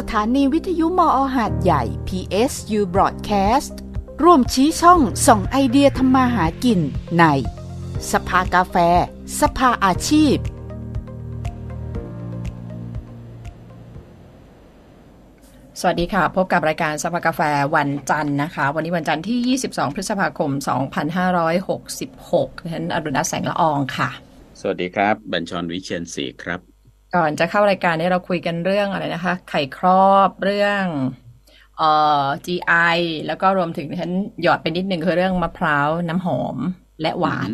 สถานีวิทยุมออหาดใหญ่ PSU Broadcast ร่วมชี้ช่องส่องไอเดียทำมาหากินใน สภากาแฟ สภาอาชีพ สวัสดีค่ะ พบกับรายการสภากาแฟวันจันทร์นะคะ วันนี้วันจันทร์ที่ 22 พฤษภาคม 2566ฉันอรุณแสงละอองค่ะ สวัสดีครับ บัญชรวิเชียนศรีครับ ก่อนจะเข้ารายการนี้เราคุยกันเรื่องอะไรนะคะ ไข่ครอบเรื่องเอ่อ GI แล้วก็รวมถึงฉันหยอดไปนิดนึงคือเรื่องมะพร้าวน้ำหอมและหวาน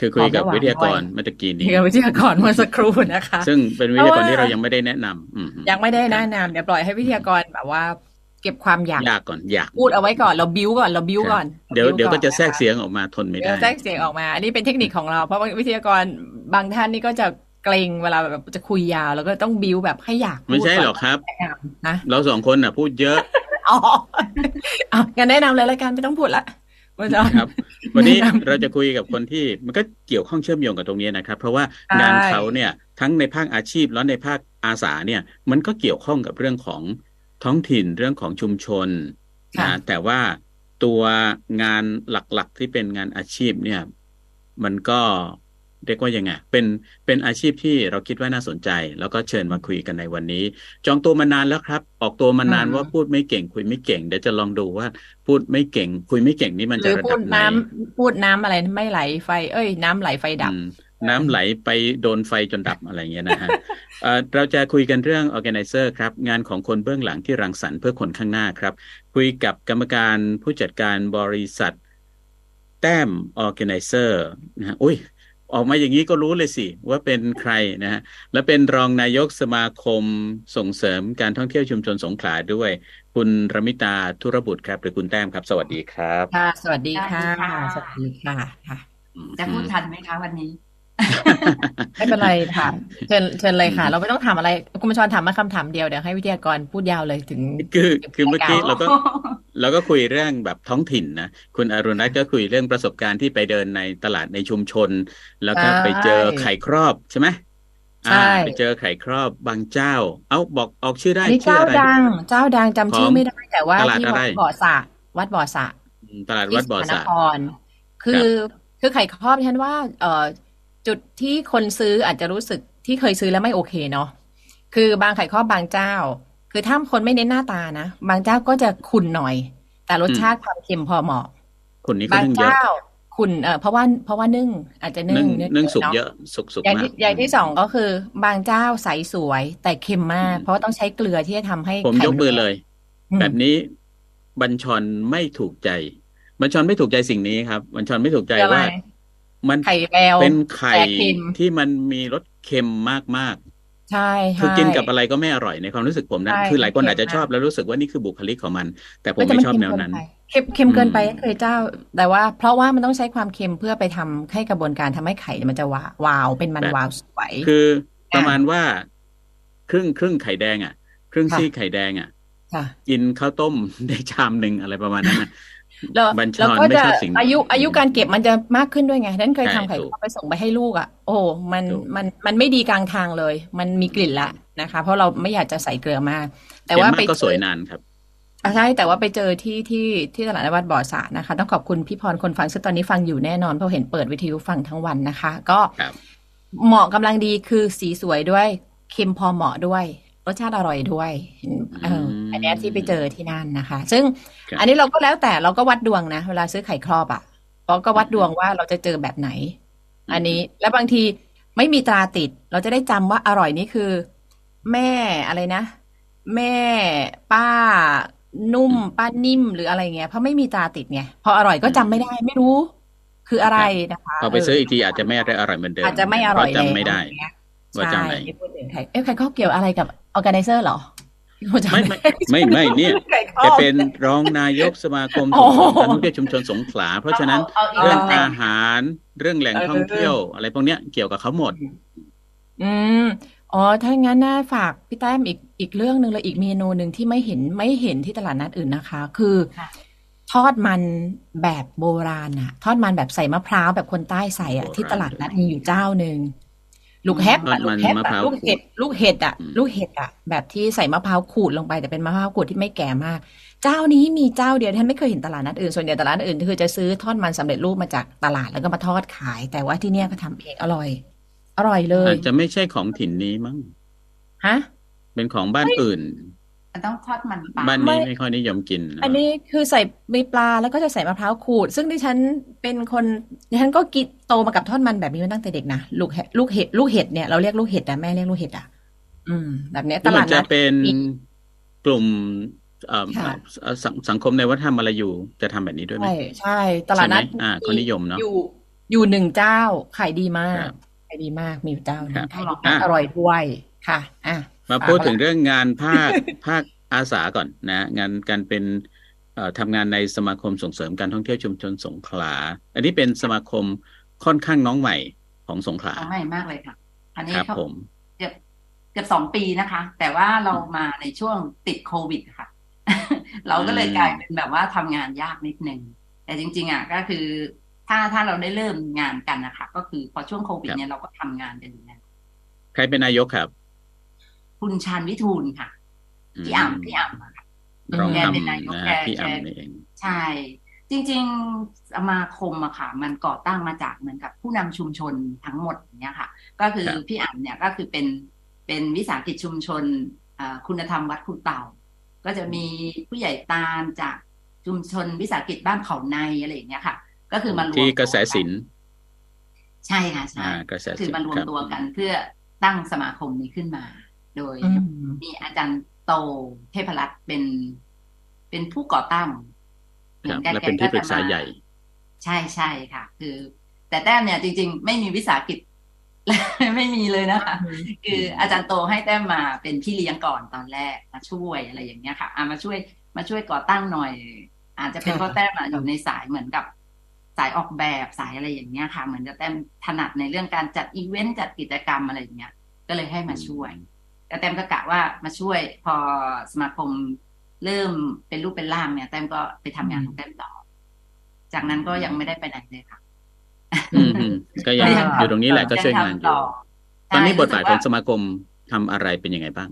คือคุยกับหอมและหวานวิทยากรด้วยเมื่อตะกี้นี้ที่กับวิทยากรเมื่อสักครู่นะคะ ซึ่งเป็นวิทยากรเพราะว่าที่เรายังไม่ได้แนะนำอืมยังไม่ได้แนะนำเดี๋ยวปล่อยให้วิทยากรแบบว่า เก็บความอยากยากก่อนอยากพูดเอาไว้ก่อนเราบิ้วก่อนเราบิ้วก่อน เดี๋ยวราบิ้เดี๋ยวก็จะแทรกนคเสียงออกมาทนไม่เดี๋ได้ยวแทรกเสียงออกมา อันนี้เป็นเทคนิคของเราเพราะว่าวิทยากรบางท่านนี่ก็จะ เกรงเวลาแบบจะคุยยาว แล้วก็ต้องบิ้วแบบให้อยากพูดไม่ใช่หรอกครับแนะนำนะเราสองคนน่ะ พูดเยอะอ๋ออะงั้นแนะนำเลยรายการไม่ต้องพูดละมาจอนครับ วันนี้แนะนำเราจะคุยกับคนที่มันก็เกี่ยวข้องเชื่อมโยงกับตรงนี้นะครับ เพราะว่าใช่งานเขาเนี่ยทั้งในภาคอาชีพแล้วในภาคอาสาเนี่ย มันก็เกี่ยวข้องกับเรื่องของท้องถิ่นเรื่องของชุมชนค่ะนะแต่ว่าตัวงานหลักๆที่เป็นงานอาชีพเนี่ย มันก็ เรียกว่ายังไงเป็นเป็นอาชีพที่เราคิดว่าน่าสนใจ แล้วก็เชิญมาคุยกันในวันนี้ จองตัวมานานแล้วครับ ออกตัวมานานอืมว่าพูดไม่เก่ง คุยไม่เก่งเดี๋ยวจะลองดูว่า พูดไม่เก่ง คุยไม่เก่งนี่มันหจะรือระพูดัดบไหนน้ำพูดน้ำอะไรไม่ไหลไฟ เอ้ย น้ำไหลไฟดับอืมน้ำไหลไปโดนไฟจนดับอะไรเงี้ยนะฮะเอ่อเราจะคุยกันเรื่อง organizer ครับ งานของคนเบื้องหลังที่รังสรรค์เพื่อคนข้างหน้าครับ คุยกับกรรมการผู้จัดการบริษัท แต้ม organizer นะฮะอุ้ย ออกมาอย่างนี้ก็รู้เลยสิ ว่าเป็นใครนะฮะและเป็นรองนายกสมาคมส่งเสริมการท่องเที่ยวชุมชนสงขลาด้วย คุณรมิตาธุรบุตรครับหรือคุณแต้มครับ สวัสดีครับ ค่ะ สวัสดีค่ะ สวัสดีค่ะสวัสดีค่ะค่ะจะพูดทันไหมคะวันนี้ ไม่เป็นไรค่ะเชิญเชิญเลยค่ะ เราไม่ต้องถามอะไร คุณผู้ชมถามมาคำถามเดียวเดี๋ยวให้วิทยากรพูดยาวเลยถึงคือคือเมื่อกี้ยาวเราก็เราก็คุยเรื่องแบบท้องถิ่นนะคุณอรุณรัตน์ก็คุยเรื่องประสบการณ์ที่ไปเดินในตลาดในชุมชน แล้วก็ใช่ไปเจอไข่ครอบใช่ไหมใช่อ่าไปเจอไข่ครอบบางเจ้า เอ้าบอกออกชื่อได้นี่ชื่อเจ้าอะไรดัง เจ้าดังจำชื่อไม่ได้แต่ว่าตลาดที่อะไรวัดบ่อสระวัดบ่อสระอืมตลาดวัดบ่อที่สสระกลนครคือคือไข่ครอบฉันว่าเอ่อ จุดที่คนซื้ออาจจะรู้สึกที่เคยซื้อแล้วไม่โอเคเนาะคือบางไข่ครอบบางเจ้า คือถ้าคนไม่เน้นหน้าตานะบางเจ้าก็จะขุ่นหน่อย แต่รสชาติความเค็มพอเหมาะคนนี้ก็บางนึ่งเยอะเจ้าขุ่นเออเพราะว่าเพราะว่านึ่งอาจจะนึ่นึ่งงนึ่งสุกนาะเยอะสุกสุกอย่างมาที่กอย่างที่สองก็คือ บางเจ้าใสสวยแต่เค็มมาก เพราะว่าต้องใช้เกลือที่จะทำให้ผมไข่ยกมือเลยอืมแบบนี้บัญชรไม่ถูกใจบัญชรไม่ถูกใจสิ่งนี้ครับบัญชรไม่ถูกใจคืออะไรว่า มันไข่แววเป็นไข่แต่เค็มที่มันมีรสเค็มมากใช่ๆใช่คือกินกับอะไรก็ไม่อร่อยในความรู้สึกผมนะใช่คือหลายคนเค็มอาจจะมากชอบแล้วรู้สึกว่านี่คือบุคลิกของมัน แต่ผมแต่ไม่มันชอบเค็มแนวเกินนั้นไปเค็มเค็มเกินไปอืมเคยเจ้า แต่ว่า เพราะว่ามันต้องใช้ความเค็มเพื่อไปทำให้กระบวนการทำให้ไข่มันจะวาวาวเป็นมันวาวสวยคือประอะมาณว่า ครึ่งครึ่งไข่แดงอะ ครึ่งค่ะซี่ไข่แดงอะค่ะกินข้าวต้มได้ชามหนึ่งอะไรประมาณนั้นนะ แล้วบัญชรแล้วก็ไม่จะชอบสิ่งนี้อายุอายุการเก็บมันจะมากขึ้นด้วยไงนั้นเคยใช่ทำไข่ถูกข้าวไปส่งไปให้ลูกอะ โอ้มันถูกมันมันไม่ดีกลางทางเลย มันมีกลิ่นละนะคะ เพราะเราไม่อยากจะใส่เกลือมาก แต่เค็มว่ามาไปกก็เจสวยอนานครับอะใช่แต่ว่าไปเจอที่ที่ที่ตลาดนวัดบ่อสระนะคะ ต้องขอบคุณพี่พรคนฟังซึ่งตอนนี้ฟังอยู่แน่นอนเพราะเห็นเปิดวิทยุฟังทั้งวันนะคะ ก็ครับเหมาะกำลังดีคือสีสวยด้วยเค็มพอเหมาะด้วย รสชาติอร่อยด้วยเอออันเนี้ยที่ไปเจอที่นั่นนะคะ ซึ่งครับอันนี้เราก็แล้วแต่เราก็วัดดวงนะ เวลาซื้อไข่ครอบอะ่ะเราก็วัดดวงว่าเราจะเจอแบบไหน อันนี้แล้วบางทีไม่มีตราติด เราจะได้จำว่าอร่อยนี่คือ แม่อะไรนะ แม่ป้านุ่มป้านิ่มหรืออะไรเงี้ยเพราะไม่มีตราติดไงพออร่อยก็จำไม่ได้ ไม่รู้ คืออะไรนะคะพอไปซื้ออีกทีอาจจะไม่ได้อร่อยเหมือนเดิมอาจจะไม่อร่อยเพาะจำไม่ได้แล้ วอย่างเงี้ยว่าจำไหนใช่ที่พูดถึงไข่เอ้ยไข่ครอบเกี่ยวอะไรกับออแกไนเซอร์เหรอไม่ไม่ไม่ไม่เนี่ยไข่ครแกอบเป็นรองนายกสมาคมโอ้ส่งโหเสริมการท่องเที่ยวชุมชนสงขลา เพราะฉะนั้นเอาเอาเรื่องเอาอาหารเรื่องแหล่งเออท่องเที่ยว อะไรพวกเนี้ยเกี่ยวกับเขาหมด อืมอ๋อถ้างั้นน่าฝากพี่แต้มอีกอีกเรื่องหนึ่งเลยอีกเมนูหนึ่งที่ไม่เห็นไม่เห็นที่ตลาดนัดอื่นนะคะ คือค่ะทอดมันแบบโบราณอะทอดมันแบบใส่มะพร้าวแบบคนใต้ใส่อะโบราณที่ตลาดนัดมีอยู่เจ้าหนึ่ง ลูกแฮปทออะดลูมักนแฮปมะพอะร้าวลูกเห็ด ลูกเห็ดอะอืมลูกเห็ดอะแบบที่ใส่มะพร้าวขูดลงไปแต่เป็นมะพร้าวขูดที่ไม่แก่มาก เจ้านี้มีเจ้าเดียวท่านไม่เคยเห็นตลาดนัดอื่นส่วนใหญ่ตลาดนัดอื่นคือจะซื้อทอดมันสำเร็จรูปมาจากตลาดแล้วก็มาทอดขาย แต่ว่าที่เนี่ยก็ทำเองอร่อย อร่อยเลยอาจจะไม่ใช่ของถิ่นนี้มั้งฮะเป็นของบ้านอื่น มันต้องทอดมันปลาบ้านไม่นี้ไม่ค่อยนิยมกิน อันนี้คือใส่มีปลาแล้วก็จะใส่มะพร้าวขูด ซึ่งดิฉันเป็นคนดิฉันก็กินโตมากับทอดมันแบบนี้มาตั้งแต่เด็กนะลูกเห็ดลูกเห็ดลูกเห็ดเนี่ยเราเรียกลูกเห็ดนะแม่เรียกลูกเห็ดอะอืม แบบเนี้ยตตลาลาดดนัจะดเป็นมีกลุ่มเอ่อค่ะเอ่อสังสังคมในวัฒนธรรมอะไรอยู่จะทำแบบนี้ด้วยไหมใช่ใช่ ตลาดนัดใช่ไหมอ่าเขานิยมเนอะอยู่อยู่หนึ่งเจ้าขายดีมากครับขายดีมากมีอยู่เจ้าหนึครังบขายดีอะมากอร่อยด้วยค่ะ อะ มาพูดถึงเรื่องงานภาคภาคอาสาก่อนนะ งานการเป็นเอ่อทำงานในสมาคมส่งเสริมการท่องเที่ยวชุมชนสงขลา อันนี้เป็นสมาคมค่อนข้างน้องใหม่ของสงขลาเอาใหม่มากเลยค่ะ อันนี้ครับเขาผมเกือบเกือบสองปีนะคะ แต่ว่าเรามาในช่วงติดโควิดค่ะ เราก็เลยกลายเป็นแบบว่าทำงานยากนิดนึง แต่จริง ๆอะก็คือ ถ้าถ้าเราได้เริ่มงานกันนะคะ ก็คือพอช่วงโควิดเนี่ยเราก็ทำงานกันอยู่แล้วใครเป็นนายกครับ คุณชาญวิทูลค่ะพี่อ่ำพี่อ่ำอะค่ะรองแกเป็นนายทำกนะแกฮะพี่แกอ่ำนี่เองใช่ จริงๆสมาคมอะค่ะ มันก่อตั้งมาจากเหมือนกับผู้นำชุมชนทั้งหมดอย่างเนี้ยค่ะ ก็คือครับพี่อ่ำเนี่ยก็คือเป็นเป็นวิสาหกิจชุมชนเอ่อคุณธรรมวัดคูเต่า ก็จะมีผู้ใหญ่ตาลจากชุมชนวิสาหกิจบ้านเขาในอะไรอย่างเงี้ยค่ะ ก็คือมารวมที่กระแสตัวสินใช่ค่ะใช่อ่ากระแสก็คือสินมารวมครับตัวกันเพื่อตั้งสมาคมนี้ขึ้นมา โดยอืมมีอาจารย์โตเทพรัตน์เป็น เป็นผู้ก่อตั้งครับแกและเป็นที่ปรึกษาใหญ่ ใช่ใช่ค่ะ คือ แต่แต้มเนี่ยจริง ๆ ไม่มีวิสาหกิจไม่มีเลยนะคะ คืออาจารย์โตให้แต้มมาเป็นพี่เลี้ยงก่อนตอนแรกมาช่วยอะไรอย่างเงี้ยค่ะอะมาช่วยมาช่วยก่อตั้งหน่อย อาจจะเป็นค่ะเพราะแต้มอะอยู่ในสายเหมือนกับสายออกแบบสายอะไรอย่างเงี้ยค่ะ เหมือนจะแต้มถนัดในเรื่องการจัดอีเวนต์จัดกิจกรรมอะไรอย่างเงี้ย ก็เลยให้มาช่วย แต่แต้มก็กะว่ามาช่วยพอสมาคมเริ่มเป็นรูปเป็นร่างเนี่ยแต้มก็ไปทำงานของแต้มต่อ จากนั้นก็ยังไม่ได้ไปไหนเลยค่ะอืมอืมก็ยังก็ยังอยู่ตรงนี้แหละก็ช่วยงานอทำต่ยู่อตอนนี้ใช่บทบาทรู้สึกขว่าองสมาคมทำอะไรเป็นยังไงบ้าง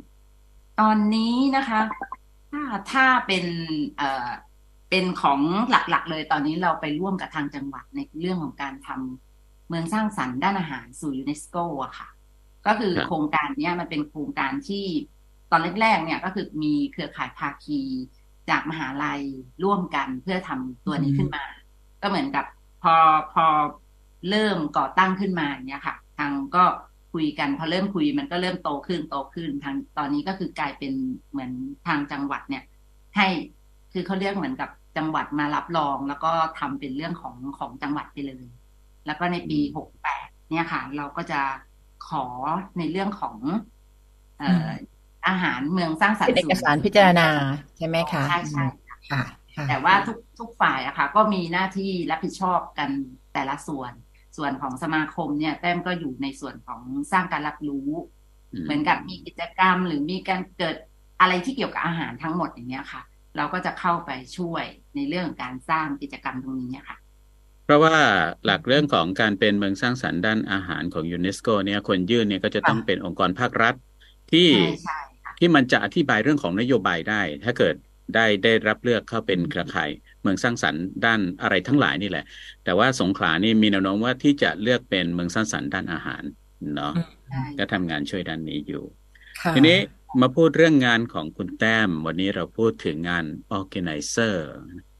ตอนนี้นะคะ ถ้าถ้าเป็นเอ่อเป็นของหลักๆ เลยตอนนี้เราไปร่วมกับทางจังหวัดในเรื่องของการทำเมืองสร้างสรรค์ด้านอาหารสู่ยูเนสโกอะค่ะ ก็คือครับโครงการเนี้ยมันเป็นโครงการที่ตอนแรกๆเนี่ยก็คือมีเครือข่ายภาคีจากมหาลัยร่วมกันเพื่อทำตัวนี้ขึ้นมา ก็เหมือนกับพอพอเริ่มก่อตั้งขึ้นมาอย่างเนี้ยค่ะ ทางก็คุยกันพอเริ่มคุยมันก็เริ่มโตขึ้นโตขึ้นทางตอนนี้ก็คือกลายเป็นเหมือนทางจังหวัดเนี่ย ให้คือเขาเรียกเหมือนกับจังหวัดมารับรอง แล้วก็ทำเป็นเรื่องของของจังหวัดไปเลย แล้วก็ในปีหกแปดเนี่ยค่ะ เราก็จะ ขอในเรื่องของเอ่อออาหารเมืองสร้างสรรเป็นค์เอกสารพิจารณาใช่ไหมคะใช่ใช่ค่ะค่ะ แต่ว่าทุกทุกฝ่ายอะค่ะ ก็มีหน้าที่รับผิดชอบกันแต่ละส่วน ส่วนของสมาคมเนี่ยแต้มก็อยู่ในส่วนของสร้างการรับรู้อืมเหมือนกับมีกิจกรรมหรือมีการเกิดอะไรที่เกี่ยวกับอาหารทั้งหมดอย่างเงี้ยค่ะ เราก็จะเข้าไปช่วยในเรื่องการสร้างกิจกรรมตรงนี้ค่ะ เพราะว่าหลักเรื่องของการเป็นเมืองสร้างสรรค์ด้านอาหารของยูเนสโกเนี่ยคนยื่นเนี่ยก็จะต้องเป็นองค์กรภาครัฐที่ใช่ใช่ค่ะที่มันจะอธิบายเรื่องของนโยบายได้ ถ้าเกิดได้ได้รับเลือกเข้าเป็นเครือข่ายเมืองสร้างสรรค์ด้านอะไรทั้งหลายนี่แหละ แต่ว่าสงขลานี่มีแนวโน้มว่าที่จะเลือกเป็นเมืองสร้างสรรค์ด้านอาหารเนาะใช่ก็ทำงานช่วยด้านนี้อยู่ค่ะทีนี้มาพูดเรื่องงานของคุณแต้ม วันนี้เราพูดถึงงาน organizer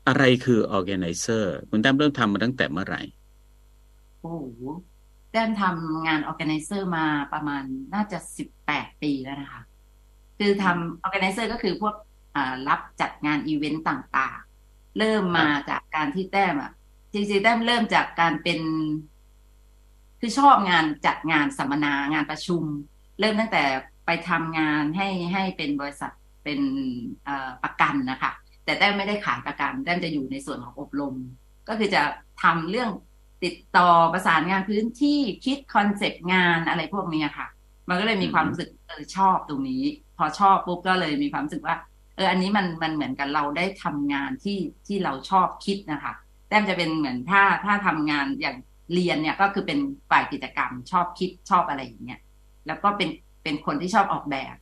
อะไรคือ organizer คุณแต้มเริ่มทำมาตั้งแต่เมื่อไหร่โอ้โหแต้มทำงาน organizer มาประมาณน่าจะสิบแปดปีแล้วนะคะ คือทำ organizer ก็คือพวกรับจัดงานอีเวนต์ต่างๆ เริ่มมาจากการที่แต้มอะจริงๆแต้มเริ่มจากการเป็น คือชอบงานจัดงานสัมมนางานประชุม เริ่มตั้งแต่ไปทำงานให้ให้เป็นบริษัทเป็นประกันนะคะ แต่แต้มไม่ได้ขายประกันแต้มจะอยู่ในส่วนของอบรม ก็คือจะทำเรื่องติดต่อประสานงานพื้นที่คิด concept งานอะไรพวกนี้ค่ะ มันก็เลยมีความรู้สึกเออชอบตรงนี้ พอชอบปุ๊บก็เลยมีความรู้สึกว่า เอออันนี้มันมันเหมือนกับเราได้ทำงานที่ที่เราชอบคิดนะคะ แต้มจะเป็นเหมือนถ้าถ้าทำงานอย่างเรียนเนี่ยก็คือเป็นฝ่ายกิจกรรม ชอบคิดชอบอะไรอย่างเงี้ยแล้วก็เป็นเป็นคนที่ชอบออกแบบ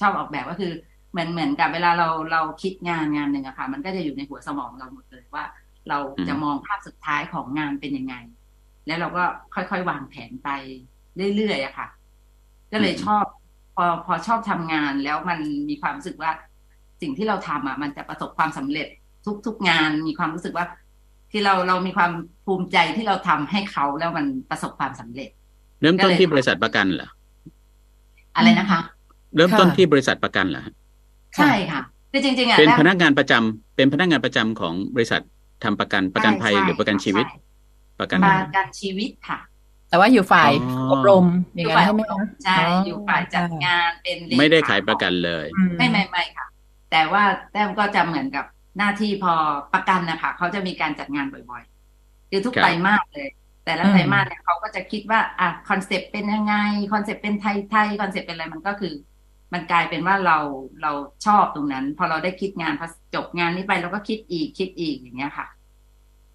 ชอบออกแบบก็คือ เหมือนเหมือนกับเวลาเราเราคิดงานงานหนึ่งอะค่ะ มันก็จะอยู่ในหัวสมองเราหมดเลยว่า เราจะมองภาพสุดท้ายของงานเป็นยังไง แล้วเราก็ค่อยๆวางแผนไปเรื่อยๆอะค่ะ ก็เลยชอบ พอพอชอบทำงานแล้วมันมีความรู้สึกว่า สิ่งที่เราทำอะ มันจะประสบความสำเร็จทุกๆงานมีความรู้สึกว่า ที่เราเรามีความภูมิใจที่เราทำให้เขาแล้วมันประสบความสำเร็จ เริ่มต้นที่บริษัทประกันเหรออะไรนะคะ เริ่มต้นค่ะที่บริษัทประกันเหรอฮะ ใช่ค่ะคือจริงๆอะเป็นแรกพนักงานประจำเป็นพนักงานประจำของบริษัททำประกันประกันภัยใช่หรือประกันชีวิตใช่ประกันปอะไรระกันชีวิตค่ะ แต่ว่าอยู่ฝ่ายอ๋ออบรมอย่างนั้นใช่ไหมคะใช่อยู่ฝ่ายจัดงานเป็นเลขไม่ได้ขายประกันเลยอืมไม่ไม่ไม่ค่ะ แต่ว่าแต้มก็จะเหมือนกับหน้าที่พอประกันนะคะเขาจะมีการจัดงานบ่อยๆคือทุกครับไตรมาสเลย แต่ละอืมไตรมาสเนี่ยเขาก็จะคิดว่าอะคอนเซปต์เป็นยังไงconcept เป็นไทยไทย concept เป็นอะไรมันก็คือ มันกลายเป็นว่าเราเราชอบตรงนั้น พอเราได้คิดงานพอจบงานนี้ไปเราก็คิดอีกคิดอีกอย่างเงี้ยค่ะ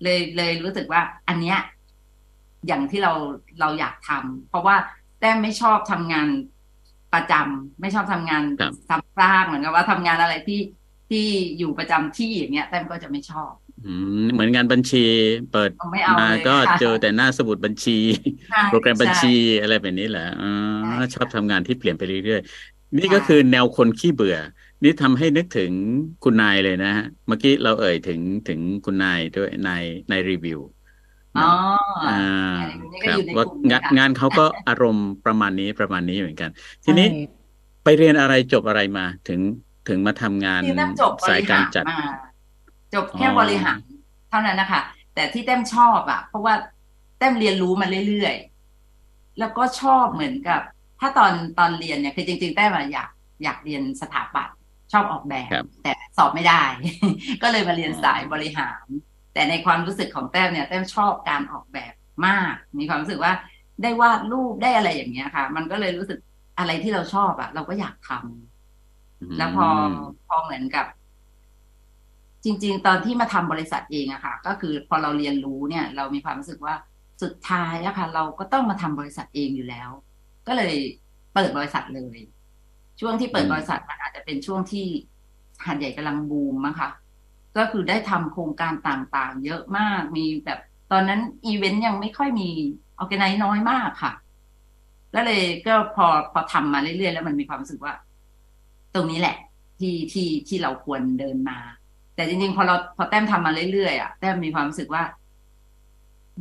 เลยเลยรู้สึกว่า อันเนี้ยอย่างที่เราเราอยากทำเพราะว่าแต้มไม่ชอบทำงานประจำไม่ชอบทำงานครับซ้ำซากเหมือนกับว่าทำงานอะไรที่ที่อยู่ประจำที่อย่างเงี้ยแต้มก็จะไม่ชอบอืมเหมือนงานบัญชี เปิดเอาไม่เอามาเลยก็ค่ะเจอแต่หน้าสมุดบัญชีใช่โปรแกรมบัญชีใช่อะไรแบบนี้แหละอ๋อใช่ค่ะชอบทำงานที่เปลี่ยนไปเรื่อยๆ นี่ค่ะก็คือแนวคนขี้เบื่อ นี่ทำให้นึกถึงคุณนายเลยนะฮะเมื่อกี้เราเอ่ยถึงถึงคุณนายด้วยนายนายรีวิวอ๋ออ่านี่คก็รับอยู่ในว่ากลุ่มงานนะคะงานเขาก็อารมณ์ประมาณนี้ประมาณนี้เหมือนกัน ทีนี้ใช่ไปเรียนอะไรจบอะไรมาถึงถึงมาทำงานที่แต้มจบบสายริกาหารรจัดมาจบแค่อ๋อบริหารเท่านั้นนะคะแต่ที่แต้มชอบอะ เพราะว่าแต้มเรียนรู้มาเรื่อยๆ แล้วก็ชอบเหมือนกับ ถ้าตอนตอนเรียนเนี่ยคือจริง ๆ แต้มอะอยากอยากเรียนสถาปัตย์ชอบออกแบบครับแต่สอบไม่ได้ ก็เลยมาเรียนอ๋อสายบริหาร แต่ในความรู้สึกของแต้มเนี่ย แต้มชอบการออกแบบมาก มีความรู้สึกว่าได้วาดรูปได้อะไรอย่างเงี้ยค่ะ มันก็เลยรู้สึกอะไรที่เราชอบอะเราก็อยากทำแล้วพอพอเหมือนกับ จริง ๆ ตอนที่มาทำบริษัทเองอะค่ะ ก็คือพอเราเรียนรู้เนี่ย เรามีความรู้สึกว่าสุดท้ายอะค่ะ เราก็ต้องมาทำบริษัทเองอยู่แล้ว ก็เลยเปิดบริษัทเลย ช่วงที่เปิดอืมบริษัทมันอาจจะเป็นช่วงที่หัดใหญ่กำลังบูมมั้งคะก็คือได้ทำโครงการต่างๆ เยอะมากมีแบบตอนนั้นอีเวนต์ยังไม่ค่อยมีออแกไนน้อยมากค่ะแล้วเลยก็พอพอทำมาเรื่อยๆ แล้วมันมีความรู้สึกว่า ตรงนี้แหละ ที่ที่ที่เราควรเดินมา แต่จริงๆ พอเราพอแต้มทำมาเรื่อยๆอะแต้มมีความรู้สึกว่า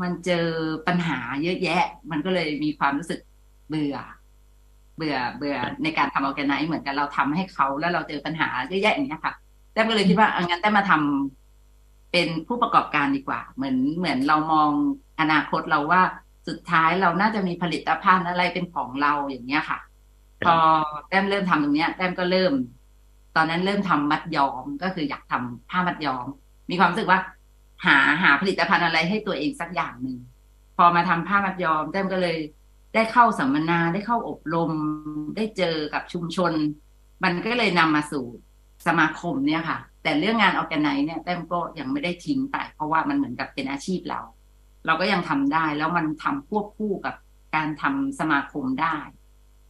มันเจอปัญหาเยอะแยะ มันก็เลยมีความรู้สึก เบื่อ เบื่อเบื่อในการทำออแกไนเหมือนกันเราทำให้เขาแล้วเราเจอปัญหาเยอะแยะอย่างเงี้ยค่ะแต้มก็เลยคิดว่าเอางั้นแต้มมาทำเป็นผู้ประกอบการดีกว่า เหมือนเหมือนเรามองอนาคตเราว่าสุดท้ายเราน่าจะมีผลิตภัณฑ์อะไรเป็นของเราอย่างเงี้ยค่ะ พอแต้มเริ่มทำตรงเนี้ยแต้มก็เริ่ม ตอนนั้นเริ่มทำมัดย้อมก็คืออยากทำผ้ามัดย้อม มีความรู้สึกว่า หาหาผลิตภัณฑ์อะไรให้ตัวเองสักอย่างหนึ่งพอมาทำผ้ามัดย้อมแต้มก็เลย ได้เข้าสัมมนาได้เข้าอบรม ได้เจอกับชุมชน มันก็เลยนำมาสู่สมาคมเนี่ยค่ะ แต่เรื่องงานออแกไนเนี่ยแต้มก็ยังไม่ได้ทิ้งไป เพราะว่ามันเหมือนกับเป็นอาชีพเรา เราก็ยังทำได้แล้วมันทำควบคู่กับการทำสมาคมได้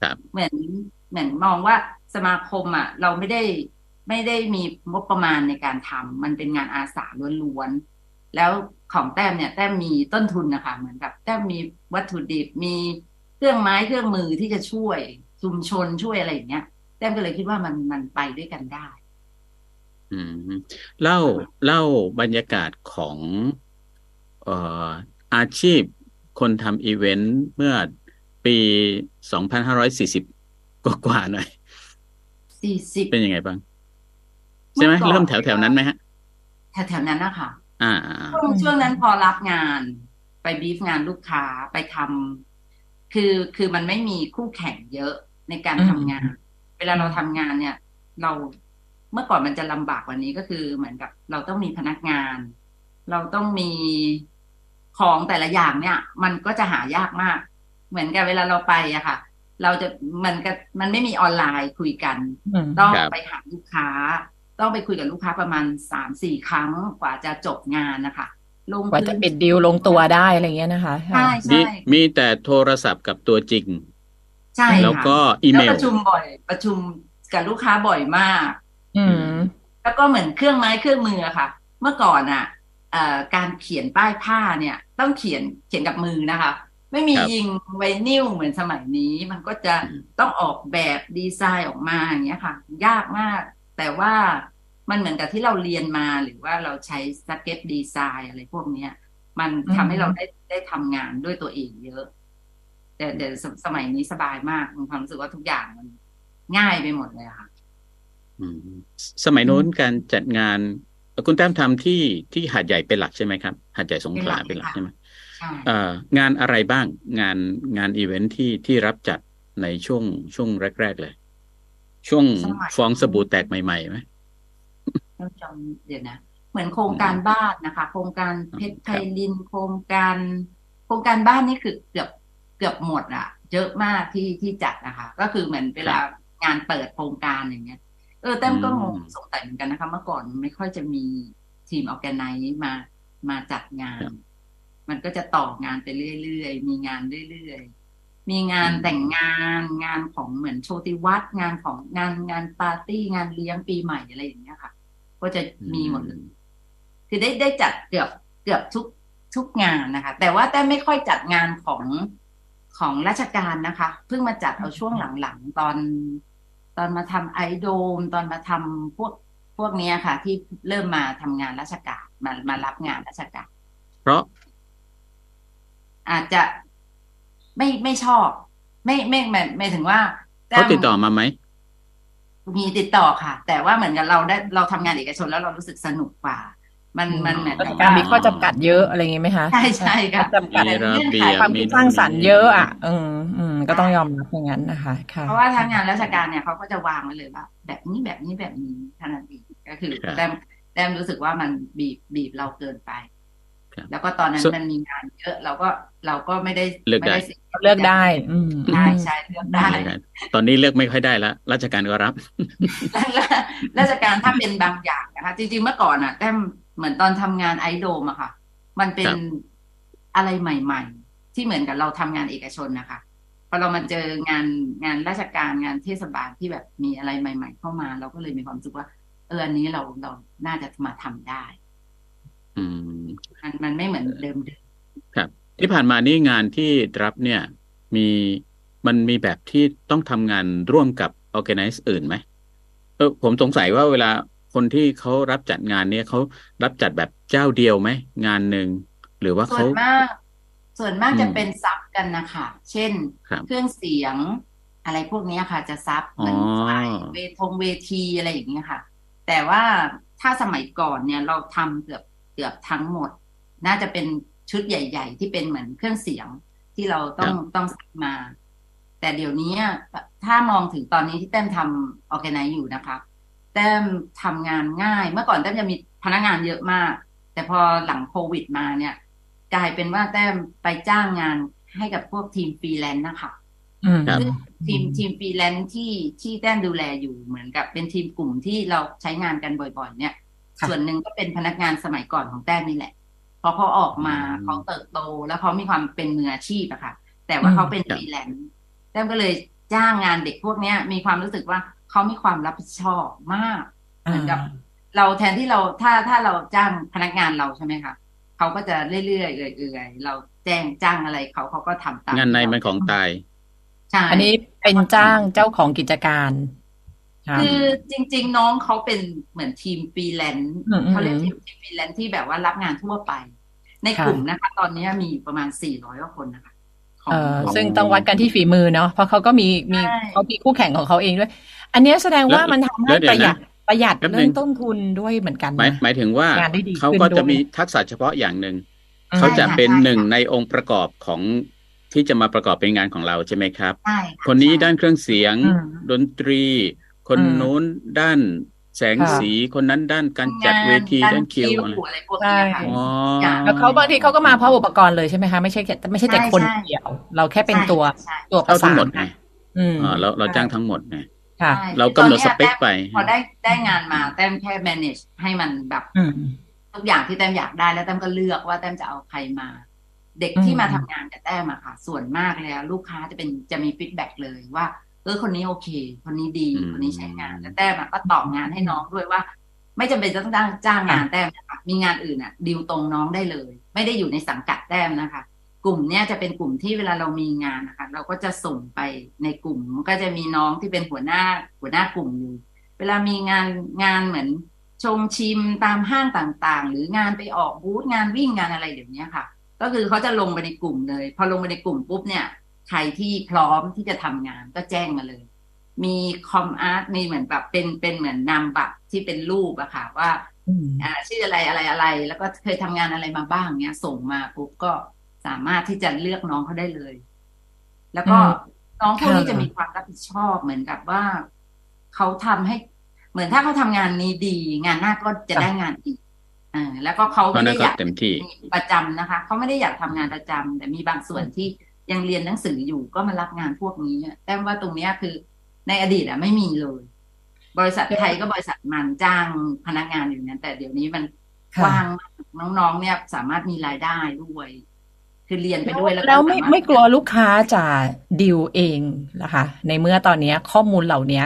ครับเหมือนเหมือนมองว่าสมาคมอะ เราไม่ได้ไม่ได้มีงบประมาณในการทำมันเป็นงานอาสาล้วนๆแล้วของแต้มเนี่ยแต้มมีต้นทุนนะคะเหมือนกับ แต้มมีวัตถุดิบมี เครื่องไม้เครื่องมือที่จะช่วยชุมชนช่วยอะไรอย่างเงี้ยแต้มก็เลยคิดว่ามันมันไปด้วยกันได้ อืมเล่าเล่าบรรยากาศของเอ่ออาชีพคนทำอีเวนต์เมื่อปี2540กว่าๆหน่อยสี่สิบเป็นยังไงบ้าง ใช่ไหมเมื่อก่อนเริ่มแถวแถวๆนั้นไหมฮะ แถวๆนั้นนะคะอ่าช่วงช่วงนั้นพอรับงาน ไปบีฟงานลูกค้าไปทำ คือคือมันไม่มีคู่แข่งเยอะในการอืมทำงาน เวลาเราทำงานเนี่ย เราเมื่อก่อนมันจะลำบากกว่านี้ก็คือเหมือนกับ เราต้องมีพนักงาน เราต้องมีของแต่ละอย่างเนี่ย มันก็จะหายากมาก เหมือนกับเวลาเราไปอะค่ะ เราจะมันก็มันไม่มีออนไลน์คุยกันอืมต้องครับไปหาลูกค้า ต้องไปคุยกับลูกค้าประมาณสามสี่ครั้งกว่าจะจบงานนะคะ ลงกว่าจะปิดดีลลงตัวได้อะไรเงี้ยนะคะใช่มีใช่มีแต่โทรศัพท์กับตัวจริง ใช่แล้วค่ะก็อีเมแล้วลประชุมบ่อย ประชุมกับลูกค้าบ่อยมาก อืมแล้วก็เหมือนเครื่องไม้เครื่องมืออะค่ะ เมื่อก่อนอะเอ่อการเขียนป้ายผ้าเนี่ย ต้องเขียนเขียนกับมือนะคะ ไม่มีครับยิงไวนิลเหมือนสมัยนี้ มันก็จะอืมต้องออกแบบดีไซน์ออกมาอย่างเงี้ยค่ะ ยากมาก แต่ว่า มันเหมือนกับที่เราเรียนมาหรือว่าเราใช้sketch design อะไรพวกเนี้ย มันทำให้เราได้ได้ทำงานด้วยตัวเองเยอะ แต่แต่สมัยนี้สบายมากมีความรู้สึกว่าทุกอย่างมันง่ายไปหมดเลยอะค่ะอืมสมัยโน้นการจัดงานคุณแต้มทำที่ที่หาดใหญ่เป็นหลักใช่ไหมครับ หาดใหญ่สงขลาเป็เป็นนหหลัลักกใช่ไหมใช่เอ่องานอะไรบ้างงานงานอีเวนท์ที่ที่รับจัดในช่วงช่วงแรก ๆ เลย ช่วงสมัยฟองสบู่แตกใหม่ๆไหมต้อง จำเดี๋ยวนะ เหมือนโครงการบ้านนะคะ โครงการเพชรไพลิน โครงการ โครงการบ้านนี่คือเกือบเกือบหมดอะเยอะมากที่ที่จัดนะคะ ก็คือเหมือนเวลางานเปิดโครงการอย่างเงี้ย เออแต้มก็งงอืมสงสัยเหมือนกันนะคะ เมื่อก่อนไม่ค่อยจะมีทีมออแกไนซ์มา มาจัดงาน มันก็จะต่องานไปเรื่อยๆ มีงานเรื่อยๆ มีงานแต่งงานงานของเหมือนโชติวัฒน์งานของงานงานปาร์ตี้งานเลี้ยงปีใหม่อะไรอย่างเงี้ยค่ะ ก็จะมีหมดเลยคือได้ได้จัดเกือบเกือบทุกทุกงานนะคะ แต่ว่าแต่ไม่ค่อยจัดงานของของราชการนะคะ เพิ่งมาจัดเอาช่วงหลังๆ ตอนตอนมาทำไอโดม ตอนมาทำพวกพวกเนี้ยค่ะ ที่เริ่มมาทำงานราชการมามารับงานราชการ เพราะ อาจจะไม่ไม่ชอบ ไม่ไม่ไม่ไม่ถึงว่าเขาติดต่อมาไหม มีติดต่อค่ะ แต่ว่าเหมือนกับเราได้เราทำงานเอกชนแล้วเรารู้สึกสนุกกว่า มันมันเหมือนราชกับการว่ามีข้อจำกัดเยอะอะไรอย่างงี้ไหมคะใช่ใช่ค่ะจำกัดมีระเบียบความมีคิดสร้างสรรค์เยอะอะอืมอืมก็ต้องยอมรับอย่างนั้นนะคะค่ะเพราะว่าทางงานราชการเนี่ยเขาก็จะวางไว้เลยว่าแบบนี้แบบนี้แบบนี้เท่านั้นเองก็คือครับแต้มแต้มรู้สึกว่ามันบีบบีบเราเกินไปครับแล้วก็ตอนนั้นส่วนมันมีงานเยอะเราก็ เราก็ไม่ได้เลือกได้ไม่สิเลือกได้อืมใช่ใช่เลือกได้ ตอนนี้เลือกไม่ค่อยได้แล้วราชการก็รับ ราชการถ้าเป็นบางอย่างนะคะจริงๆเมื่อก่อนอะแต้มเหมือนตอนทำงานไอโดมอะค่ะ มันเป็นครับอะไรใหม่ ๆ ที่เหมือนกับเราทำงานเอกชนนะคะพอเรามาเจองานงานราชการงานเทศบาลที่แบบมีอะไรใหม่ ๆ เข้ามา เราก็เลยมีความรู้สึกว่า เอออันนี้เราเราน่าจะมาทำได้ อืมมันมันไม่เหมือนเดิมครับ ที่ผ่านมานี่งานที่รับเนี่ยมีมันมีแบบที่ต้องทำงานร่วมกับ organize อื่นไหมเออผมสงสัยว่าเวลาคนที่เขารับจัดงานเนี่ยเขารับจัดแบบเจ้าเดียวไหม งานหนึ่งหรือว่าๆส่เขาวนมาก ส่วนมากอืมจะเป็นซับกันนะคะเช่นครับเครื่องเสียงอะไรพวกเนี้ยค่ะ จะซับเหมือนอ๋อฝ่ายเวทงเวทีอะไรอย่างเงี้ยค่ะ แต่ว่าถ้าสมัยก่อนเนี่ยเราทำเกือบเกือบทั้งหมด น่าจะเป็น ชุดใหญ่ ๆ ที่เป็นเหมือนเครื่องเสียงที่เราต้องต้องซับมา แต่เดี๋ยวนี้อะถ้ามองถึงตอนนี้ที่แต้มทำออแกไนอยู่นะคะ แต้มทำงานง่าย เมื่อก่อนแต้มจะมีพนักงานเยอะมาก แต่พอหลังโควิดมาเนี่ย กลายเป็นว่าแต้มไปจ้างงานให้กับพวกทีมฟรีแลนซ์นะคะอืมครับซึ่งทีมทีมฟรีแลนซ์ที่ที่แต้มดูแลอยู่เหมือนกับเป็นทีมกลุ่มที่เราใช้งานกันบ่อยๆ เนี่ยค่ะส่วนหนึ่งก็เป็นพนักงานสมัยก่อนของแต้มนี่แหละ พอเขาออกมาอืมเขาเติบโตแล้วเขามีความเป็นมืออาชีพอะค่ะ แต่ว่าเขาเป็นครับฟรีแลนซ์แต้มก็เลยจ้างงานเด็กพวกเนี้ย มีความรู้สึกว่าเขามีความรับผิดชอบมากเหมือนกับ เราแทนที่เราถ้าถ้าเราจ้างพนักงานเราใช่ไหมคะเขาก็จะเรื่อยๆเอื่อยๆเราแจ้งจ้างอะไรเขาเขาก็ทำตามงานในที่เรามันของตายใช่อันนี้เป็นจ้างเจ้าของกิจการ ครับคือจริง ๆ น้องเขาเป็นเหมือนทีมฟรีแลนซ์อืมเขาเรียกอืมทีมทีมฟรีแลนซ์ที่แบบว่ารับงานทั่วไป ในค่ะกลุ่มนะคะ ตอนนี้มีประมาณสี่ร้อยกว่าคนนะคะของเออของซึ่งต้องวัดกันที่ฝีมือเนาะเพราะเขาก็มีมีใช่เขามีคู่แข่งของเขาเองด้วย อันเนี้ยแสดงว่าแล้วมันทำให้แล้วเดี๋ปยวระหยัดนะประหยัดแป๊บนึงเรื่องต้นทุนด้วยเหมือนกันหมายนะหมายถึงว่างานได้ดีเขาขึ้นก็จะด้วยมีทักษะเฉพาะอย่างหนึ่งอืมเขาจะใช่ค่ะเป็นใช่ค่ะหนึ่งในองค์ประกอบของที่จะมาประกอบเป็นงานของเราใช่ไหมครับใช่ะคนนี้ใช่ด้านเครื่องเสียงอืมดนตรี คนอืมโน้นด้านแสงค่ะสีคนนั้นด้านการจัดเวทีงานด้านคิวอะไรอะไรพวกเนี้ยค่ะใช่อ๋ออย่างแล้วเขาบางทีเขาก็มาพร้อมอุปกรณ์เลยใช่ไหมคะไม่ใช่แค่ไม่ใช่แต่ใช่คนใช่เดียว เราแค่เป็นตัวใช่ตัวประเท่าทั้สางหมนดไงอืมอ่าเราเราจ้างทั้งหมดไงค่ะใช่เรากำหนดคือตอนนี้ยสเปคไปแต้มพอได้ได้งานมาแต้มแค่ manage ให้มันแบบอืมทุกอย่างที่แต้มอยากได้แล้วแต้มก็เลือกว่าแต้มจะเอาใครมา เด็กที่มาทำงานกับแต้มอะค่ะ ส่วนมากแล้วลูกค้าจะเป็นจะมีฟีดแบ็กเลยว่าเออคนนี้โอเค คนนี้ดีคนนี้ใช้งานแล้วแต้มก็ตอบงานให้น้องด้วยว่า ไม่จำเป็นจะต้องจ้างงานแต้มนะคะมีงานอื่นอะดิวตรงน้องได้เลย ไม่ได้อยู่ในสังกัดแต้มนะคะ กลุ่มเนี้ยจะเป็นกลุ่มที่เวลาเรามีงานนะคะ เราก็จะส่งไปในกลุ่มก็จะมีน้องที่เป็นหัวหน้าหัวหน้ากลุ่มอยู่เวลามีงานงานเหมือนชงชิมตามห้างต่างๆ หรืองานไปออกบูธงานวิ่งงานอะไรเดี๋ยวนี้ค่ะ ก็คือเขาจะลงไปในกลุ่มเลย พอลงไปในกลุ่มปุ๊บเนี่ย ใครที่พร้อมที่จะทำงานก็แจ้งมาเลย มีคอมอาร์ตมีเหมือนแบบเป็นเป็นเหมือนนามบัตรที่เป็นรูปอะค่ะว่าอ่าชื่ออะไรอะไรอะไร แล้วก็เคยทำงานอะไรมาบ้างเนี่ยส่งมาปุ๊บก็สามารถที่จะเลือกน้องเขาได้เลย แล้วก็น้องพวกนี้จะมีความรับผิดชอบเหมือนกับว่าเขาทำให้เหมือนถ้าเขาทำงานนี้ดี งานหน้าก็จะได้งานอีกอ่าแล้วก็เขาไม่ได้อยากเต็มที่ประจำนะคะ เขาไม่ได้อยากทำงานประจำแต่มีบางส่วนที่ ยังเรียนหนังสืออยู่ก็มารับงานพวกนี้แต่ว่าตรงนี้คือในอดีตอะไม่มีเลย บริษัทไทยก็บริษัทมันจ้างพนักงานอยู่นั้นแต่เดี๋ยวนี้มันกว้างมากน้องๆ เนี่ยสามารถมีรายได้ด้วย คือเรียนไปด้วยแล้วแล้วไม่ไม่กลัวลูกค้าจะดิวเองนะคะ ในเมื่อตอนนี้ข้อมูลเหล่านี้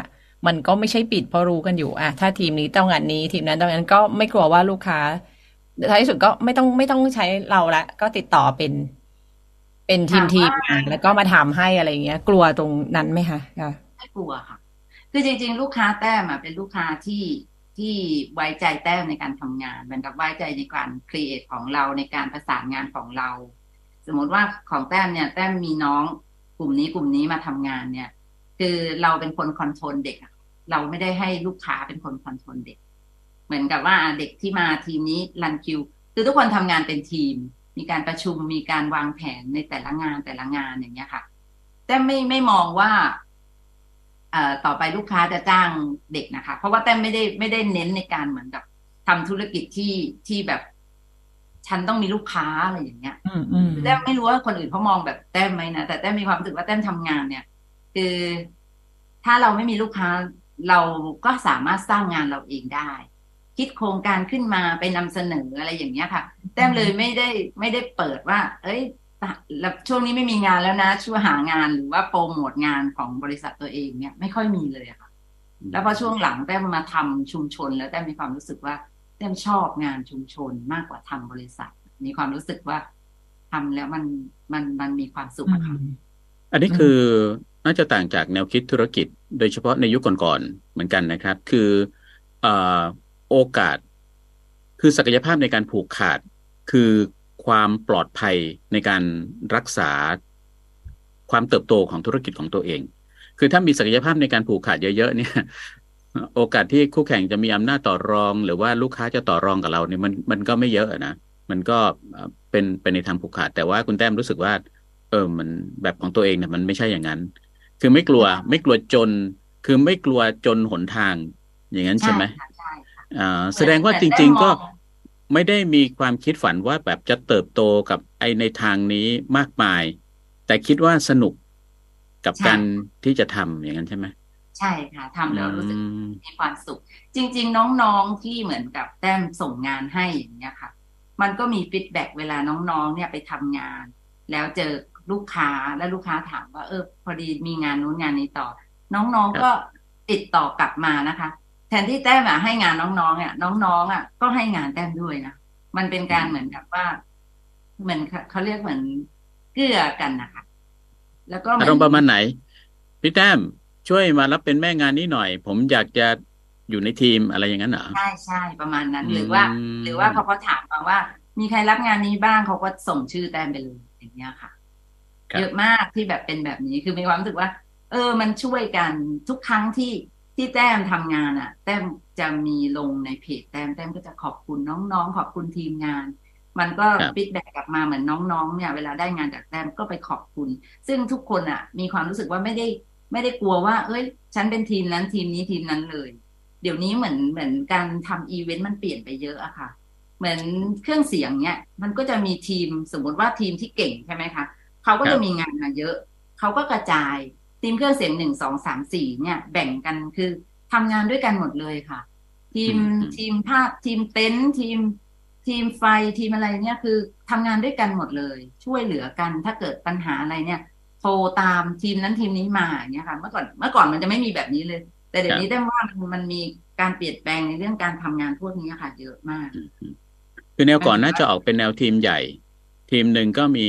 มันก็ไม่ใช่ปิดเพราะรู้กันอยู่อะถ้าทีมนี้ต้องงานนี้ ทีมนั้นต้องงานก็ไม่กลัวว่าลูกค้าท้ายที่สุดก็ไม่ต้องไม่ต้องใช้เราละก็ติดต่อเป็น เป็นทีมทีมมาแล้วก็มาทำให้อะไรเงี้ย กลัวตรงนั้นไหมคะไม่กลัวค่ะ คือจริง ๆ ลูกค้าแต้มเป็นลูกค้าที่ที่ไว้ใจแต้มในการทำงานเหมือนกับไว้ใจในการ create ของเราในการประสานงานของเรา สมมติว่าของแต้มเนี่ย แต้มมีน้องกลุ่มนี้กลุ่มนี้มาทำงานเนี่ย คือเราเป็นคน control เด็กเราไม่ได้ให้ลูกค้าเป็นคน control เด็ก เหมือนกับว่าเด็กที่มาทีมนี้ run คิว คือทุกคนทำงานเป็นทีม มีการประชุมมีการวางแผนในแต่ละงานแต่ละงานอย่างเงี้ยค่ะ แต่ไม่ไม่มองว่าต่อไปลูกค้าจะจ้างเด็กนะคะ เพราะว่าแต้มไม่ได้ไม่ได้เน้นในการเหมือนกับทำธุรกิจที่ที่แบบ ฉันต้องมีลูกค้าอะไรอย่างเงี้ยแต้มไม่รู้ว่าคนอื่นเขามองแบบแต้มไหมนะแต่แต้มมีความรู้สึกว่าแต้มทำงานเนี่ย คือถ้าเราไม่มีลูกค้าเราก็สามารถสร้างงานเราเองได้ คิดโครงการขึ้นมาไปนำเสนออะไรอย่างเงี้ยค่ะ แต้มเลยไม่ได้ไม่ได้เปิดว่า เอ้ยแล้วช่วงนี้ไม่มีงานแล้วนะ ช่วยหางานหรือว่าโปรโมทงานของบริษัทตัวเองเนี่ยไม่ค่อยมีเลยค่ะ แล้วพอช่วงหลังแต้มมาทำชุมชน แล้วแต้มมีความรู้สึกว่าแต้มชอบงานชุมชนมากกว่าทำบริษัท มีความรู้สึกว่าทำแล้วมันมันมันมีความสุขค่ะอันนี้คือน่าจะต่างจากแนวคิดธุรกิจ โดยเฉพาะในยุคก่อนๆเหมือนกันนะครับ คืออ โอกาส คือศักยภาพในการผูกขาด คือความปลอดภัยในการรักษาความเติบโตของธุรกิจของตัวเอง คือถ้ามีศักยภาพในการผูกขาดเยอะๆเนี่ย โอกาสที่คู่แข่งจะมีอำนาจต่อรอง หรือว่าลูกค้าจะต่อรองกับเราเนี่ยมันมันก็ไม่เยอะนะ มันก็เป็นเป็นในทางผูกขาด แต่ว่าคุณแต้มรู้สึกว่า เออมันแบบของตัวเองเนี่ยมันไม่ใช่อย่างนั้น คือไม่กลัวไม่กลัวจน คือไม่กลัวจนหนทาง อย่างนั้นใช่ไหม อ่าแสดงว่าจริง ๆ ก็ไม่ได้มีความคิดฝันว่าแบบจะเติบโตกับไอในทางนี้มากมาย แต่คิดว่าสนุกกับการที่จะทำอย่างนั้นใช่ไหมใช่ค่ะทำแล้วรู้สึกมีความสุข จริง ๆ น้องๆที่เหมือนกับแต้มส่งงานให้อย่างเงี้ยค่ะ มันก็มีฟีดแบ็เวลาน้องๆ เนี่ยไปทำงาน แล้วเจอลูกค้าแล้วลูกค้าถามว่าเออ พอดีมีงานนู้นงานนี้ต่อ น้องๆก็ติดต่อกลับมานะคะ แทนที่แต้มอะให้งานน้องๆอะ น้องๆอะก็ให้งานแต้มด้วยนะมันเป็นการเหมือนกับว่า เหมือนเขาเรียกเหมือนเกื้อกันนะคะแล้วก็อารมณ์ประมาณไหนพี่แต้มช่วยมารับเป็นแม่งานนี้หน่อย ผมอยากจะอยู่ในทีมอะไรอย่างนั้นเหรอใช่ใช่ประมาณนั้น หรือว่า หรือว่าพอเขาถามมาว่า มีใครรับงานนี้บ้างเขาก็ส่งชื่อแต้มไปเลยอย่างเงี้ยค่ะเยอะมากที่แบบเป็นแบบนี้คือมีความรู้สึกว่า เออ มันช่วยกันทุกครั้งที่ ที่แต้มทำงานอะค่ะ แต้มจะมีลงในเพจแต้มแต้มก็จะขอบคุณน้องๆ ขอบคุณทีมงาน มันก็ feedback กลับมาเหมือนน้องๆ เนี่ย เวลาได้งานจากแต้มก็ไปขอบคุณ ซึ่งทุกคนอะค่ะ มีความรู้สึกว่าไม่ได้ไม่ได้กลัวว่า เอ้ย ฉันเป็นทีมนั้นทีมนี้ทีมนั้นเลย เดี๋ยวนี้เหมือนเหมือนการทำอีเวนต์มันเปลี่ยนไปเยอะอะค่ะ เหมือนเครื่องเสียงเนี่ยมันก็จะมีทีมสมมติว่าทีมที่เก่งใช่ไหมคะเขาก็จะมีงานมาเยอะเขาก็กระจาย ทีมเครื่องเสียงหนึ่งสองสามสี่เนี่ยแบ่งกันคือทำงานด้วยกันหมดเลยค่ะ ทีมทีมภาพทีมเต็นท์ทีมทีมไฟทีมอะไรเนี่ยคือทำงานด้วยกันหมดเลย ช่วยเหลือกันถ้าเกิดปัญหาอะไรเนี่ยโทรตามทีมนั้นทีมนี้มาอย่างเงี้ยค่ะเมื่อก่อนเมื่อก่อนมันจะไม่มีแบบนี้เลย แต่เดี๋ยวนี้ได้ว่ามันมันมีการเปลี่ยนแปลงในเรื่องการทำงานพวกนี้ค่ะ เยอะมาก คือแนวก่อนน่าจะออกเป็นแนวทีมใหญ่ ทีมหนึ่งก็มี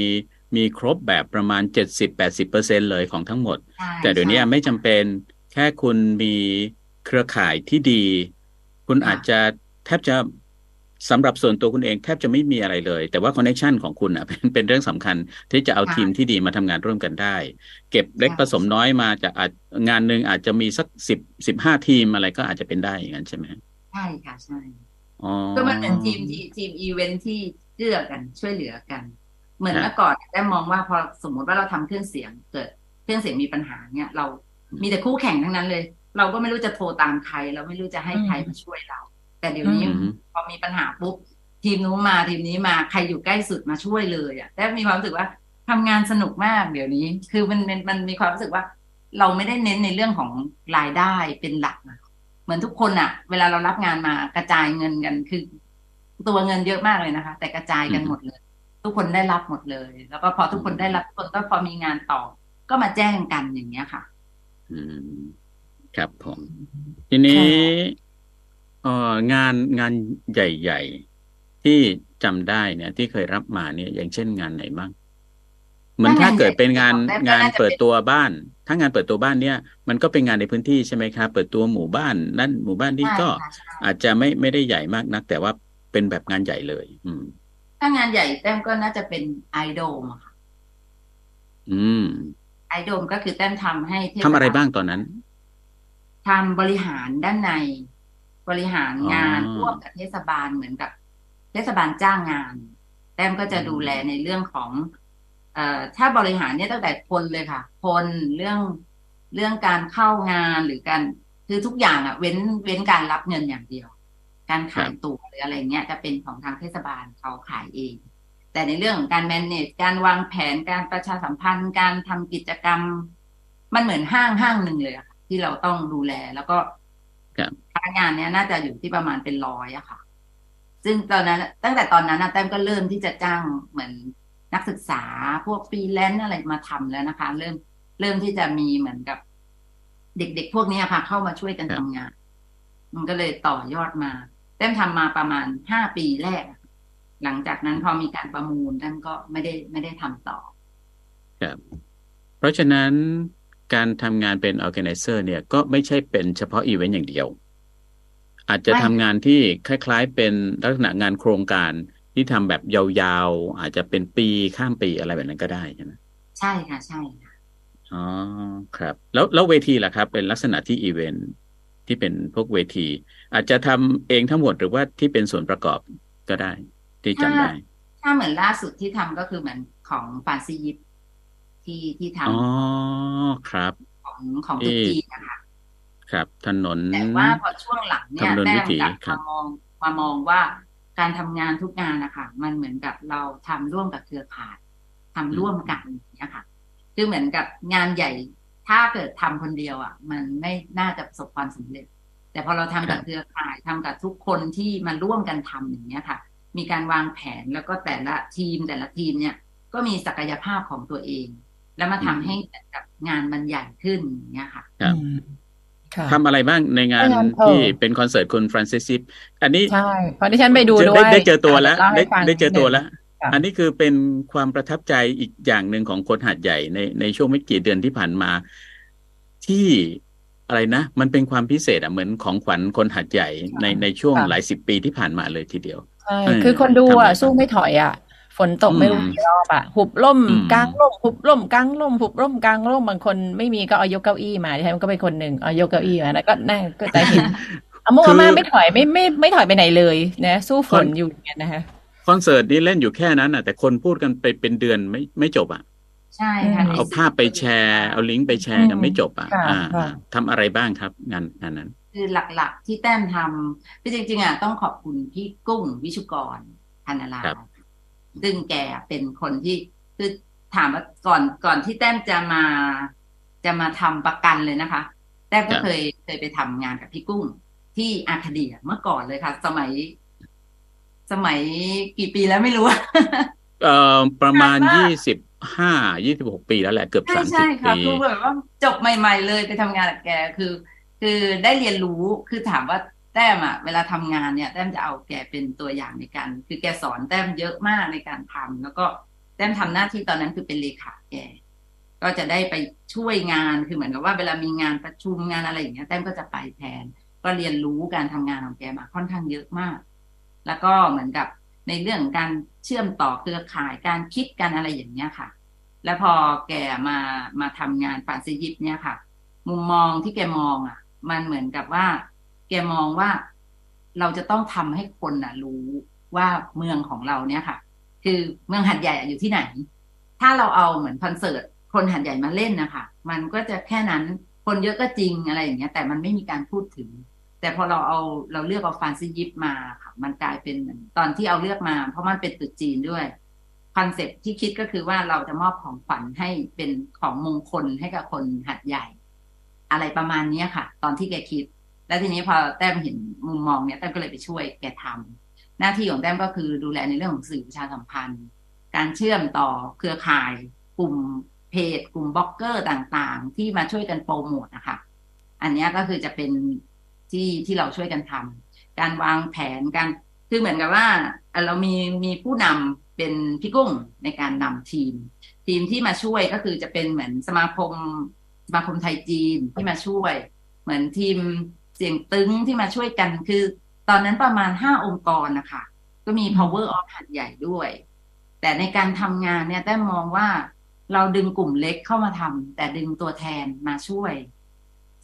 มีครบแบบประมาณ 70-80%เปอร์เซ็นเลยของทั้งหมดใช่แต่เดี๋ยวนี้ใช่ไม่จำเป็นแค่คุณมีเครือข่ายที่ดี คุณค่ะอาจจะแทบจะสำหรับส่วนตัวคุณเองแทบจะไม่มีอะไรเลย แต่ว่าคอนเน t ชันของคุณอะเป็นเป็นเรื่องสำคัญที่จะเอาทีมที่ดีมาทำงานร่วมกันได้ เก็บเล็กผสมน้อยมาจากอาจงานหนึ่งอาจจะมีสักสิบสิบห้าทีมอะไรก็อาจจะเป็นได้อย่างนั้นใช่ไหมใช่ค่ะใช่อ๋อก็มันเป็นทีมทีทีมอีเวนท์ที่เกื้อกันช่วยเหลือกัน เหมือนครับเมื่อก่อนได้มองว่าพอสมมติว่าเราทำเครื่องเสียงเกิดเครื่องเสียงมีปัญหาเนี่ยเรามีแต่คู่แข่งทั้งนั้นเลย เราก็ไม่รู้จะโทรตามใคร เราไม่รู้จะให้ใครมาช่วยเรา แต่เดี๋ยวนี้อืมพอมีปัญหาปุ๊บทีมนู้นมาทีมนี้มาใครอยู่ใกล้สุดมาช่วยเลยอะแต่มีความรู้สึกว่าทำงานสนุกมากเดี๋ยวนี้ คือมันมันมันมีความรู้สึกว่า เราไม่ได้เน้นในเรื่องของรายได้เป็นหลักอะเหมือนทุกคนอะ เวลาเรารับงานมากระจายเงินกันคือ ตัวเงินเยอะมากเลยนะคะ แต่กระจายกันหมดเลย ทุกคนได้รับหมดเลย แล้วก็พอทุกคนได้รับทุกคนก็พอมีงานต่อ ก็มาแจ้งกันอย่างเงี้ยค่ะ อืม ครับผม ทีนี้เอ่องานงานใหญ่ ๆ ที่จำได้เนี่ย ที่เคยรับมาเนี่ย อย่างเช่นงานไหนบ้างเหมือนถ้าเกิดเป็นงานงานใหญ่งานน่าจะเป็นเปิดตัวบ้าน ถ้างานเปิดตัวบ้านเนี่ย มันก็เป็นงานในพื้นที่ใช่ไหมครับ เปิดตัวหมู่บ้านนั่นหมู่บ้านนี่ก็ใช่ค่ะใช่อาจจะไม่ไม่ได้ใหญ่มากนัก แต่ว่าเป็นแบบงานใหญ่เลย อืม ถ้างานใหญ่แต้มก็น่าจะเป็นไอโดมค่ะ อืม ไอโดมก็คือแต้มทำให้เทศทำอะไรบาลบ้างตอนนั้นทำบริหารด้านใน บริหารงานอ๋อร่วมกับเทศบาลเหมือนกับ เทศบาลจ้างงาน แต้มก็จะอืมดูแลในเรื่องของ เอ่อถ้าบริหารเนี่ยตั้งแต่คนเลยค่ะ คนเรื่องเรื่องการเข้างานหรือการคือทุกอย่างอะเว้นเว้นการรับเงินอย่างเดียว การขายตั๋วหรืออะไรเงี้ยจะเป็นของทางเทศบาลเขาขายเอง แต่ในเรื่องของการ manage การวางแผนการประชาสัมพันธ์การทำกิจกรรม มันเหมือนห้างห้างหนึ่งเลยอะค่ะ ที่เราต้องดูแลแล้วก็ครับพนักงานเนี้ยน่าจะอยู่ที่ประมาณเป็นร้อยอะค่ะ ซึ่งตอนนั้น ตั้งแต่ตอนนั้นนะแต้มก็เริ่มที่จะจ้างเหมือนนักศึกษาพวกฟรีแลนซ์อะไรมาทำแล้วนะคะ เริ่มเริ่มที่จะมีเหมือนกับ เด็กๆพวกเนี้ยค่ะ เข้ามาช่วยกันครับทำงาน มันก็เลยต่อยอดมา แต้มทำมาประมาณห้าปีแรกอะหลังจากนั้นพอมีการประมูลแต้มก็ไม่ได้ไม่ได้ทำต่อครับเพราะฉะนั้นการทำงานเป็น organizer เนี่ยก็ไม่ใช่เป็นเฉพาะอีเวนต์อย่างเดียว อาจจะไม่ทำงานที่คล้าย ๆ เป็นลักษณะงานโครงการที่ทำแบบยาวๆ อาจจะเป็นปีข้ามปีอะไรแบบนั้นก็ได้ใช่ไหมใช่ค่ะ ใช่ค่ะอ๋อครับ แล้วแล้วเวทีล่ะครับ เป็นลักษณะที่อีเวนต์ที่เป็นพวกเวที อาจจะทำเองทั้งหมดหรือว่าที่เป็นส่วนประกอบก็ได้ ที่จำได้ ถ้าเหมือนล่าสุดที่ทำก็คือเหมือนของฟานซียิปที่ที่ทอ๋อครับำของของเอ่ตุอรกีนะคะครับถนนแต่ว่าพอช่วงหลังเนี่ยคำนวณแต้วิมถีกลับครัมาบมองมามองว่าการทำงานทุกงานนะคะมันเหมือนกับเราทำร่วมกับเครือข่ายทำร่วมกันอย่างเนี้ยค่ะ คือเหมือนกับงานใหญ่ถ้าเกิดทำคนเดียวอะ มันไม่น่าจะประสบความสำเร็จ แต่พอเราทำกับเครือข่ายทำกับทุกคนที่มาร่วมกันทำอย่างเนี้ยค่ะ มีการวางแผนแล้วก็แต่ละทีมแต่ละทีมเนี่ยก็มีศักยภาพของตัวเอง แล้วมาทำให้กับงานมันใหญ่ขึ้นอย่างเงี้ยค่ะครับอืมค่ะทำอะไรบ้างในงานในงานเออที่เป็นคอนเสิร์ตคุณฟรานซิสซิปอันนี้ใช่เพราะที่ฉันไปดูเจอด้วยได้ได้เจอตัวแล้วอะได้เาให้ฟังได้เจอตัวแล้วค่ะอันนี้คือเป็นความประทับใจอีกอย่างหนึ่งของคนหาดใหญ่ในในช่วงไม่กี่เดือนที่ผ่านมา ที่ อะไรนะ มันเป็นความพิเศษอะเหมือนของขวัญคนหาดใหญ่ในในช่วงหลายสิบปีที่ผ่านมาเลยทีเดียวใช่เออคือคนดูทำอะไรอะบ้างสู้ไม่ถอยอะฝนตกไม่รู้อืมกี่รอบอะหุบล่มอืมกลางล่มหุบล่มกลางล่มหุบล่มกลางล่มบางคนไม่มีก็เอายกเก้าอี้มาดิฉันก็เป็นคนหนึ่งเอายกเก้าอี้มาแล้วก็นั่งก็แต่เห็นอาโมคืออาม่าไม่ถอยไม่ไม่ไม่ถอยไปไหนเลยนะสู้ฝนคนอยู่อย่างเงี้ยนะคะคอนเสิร์ตนี้เล่นอยู่แค่นั้นอะ แต่คนพูดกันไปเป็นเดือนไม่ไม่จบอะ ใช่ค่ะอืมในเอาสื่ภาพไปแชร์ เอาลิงก์ไปแชร์กันไม่จบอะค่ะอ่าค่ะทำอะไรบ้างครับงานงานนั้น คือหลักๆที่แต้มทำคือจริงๆอะต้องขอบคุณพี่กุ้งวิชุกรพันนาลาครับซึ่งแกเป็นคนที่คือถามว่าก่อนก่อนที่แต้มจะมา จะมาทำประกันเลยนะคะ แต้มก็ครับเคยเคยไปทำงานกับพี่กุ้งที่อาคาเดียเมื่อก่อนเลยค่ะ สมัย สมัยกี่ปีแล้วไม่รู้เอ่อประมาณนานมากยี่สิบ ห้ายี่สิบหกปีแล้วแหละเกือบใช่สามสิใช่บค่ะปีคือแบบว่าจบใหม่ ๆ เลยไปทำงานกับแกคือ คือได้เรียนรู้คือถามว่าแต้มอะเวลาทำงานเนี่ยแต้มจะเอาแกเป็นตัวอย่างในการ คือแกสอนแต้มเยอะมากในการทำแล้วก็แต้มทำหน้าที่ตอนนั้นคือเป็นเลขาแกก็จะได้ไปช่วยงานคือเหมือนกับว่าเวลามีงานประชุมงานอะไรอย่างเงี้ยแต้มก็จะไปแทน ก็เรียนรู้การทำงานของแกมาค่อนข้างเยอะมาก แล้วก็เหมือนกับ ในเรื่องการเชื่อมต่อเครือข่ายการคิดการอะไรอย่างเงี้ยค่ะ แล้วพอแกมามาทำงานฟานซียิปเนี่ยค่ะ มุมมองที่แกมองอะ มันเหมือนกับว่า แกมองว่าเราจะต้องทำให้คนน่ะ รู้ว่าเมืองของเราเนี่ยค่ะ คือเมืองหัดใหญ่อะอยู่ที่ไหน ถ้าเราเอาเหมือนคอนเสิร์ตคนหัดใหญ่มาเล่นนะคะมันก็จะแค่นั้นคนเยอะก็จริงอะไรอย่างเงี้ย แต่มันไม่มีการพูดถึง แต่พอเราเอาเราเลือกเอาฟานซียิปมาค่ะ มันกลายเป็นตอนที่เอาเลือกมา เพราะมันเป็นตุจีนด้วย concept ที่คิดก็คือว่าเราจะมอบของขวัญให้เป็นของมงคลให้กับคนหาดใหญ่ อะไรประมาณเนี้ยค่ะ ตอนที่แกคิด แล้วทีนี้พอแต้มเห็นมุมมองเนี้ยแต้มก็เลยไปช่วยแกทำหน้าที่ของแต้มก็คือดูแลในเรื่องของสื่อประชาสัมพันธ์ การเชื่อมต่อเครือข่าย กลุ่มเพจ กลุ่มบล็อกเกอร์ต่างๆ ที่มาช่วยกันโปรโมทนะคะอันนี้ก็คือจะเป็น ที่ที่เราช่วยกันทำการวางแผนการคือเหมือนกับว่าเรามีมีผู้นำเป็นพี่กุ้งในการนำทีม ทีมที่มาช่วยก็คือจะเป็นเหมือนสมาคมสมาคมไทยจีนที่มาช่วย เหมือนทีมเสียงตึงที่มาช่วยกันคือ ตอนนั้นประมาณห้าองค์กรนะคะก็มี power of หัดใหญ่ด้วย แต่ในการทำงานเนี่ยแต้มมองว่าเราดึงกลุ่มเล็กเข้ามาทำแต่ดึงตัวแทนมาช่วย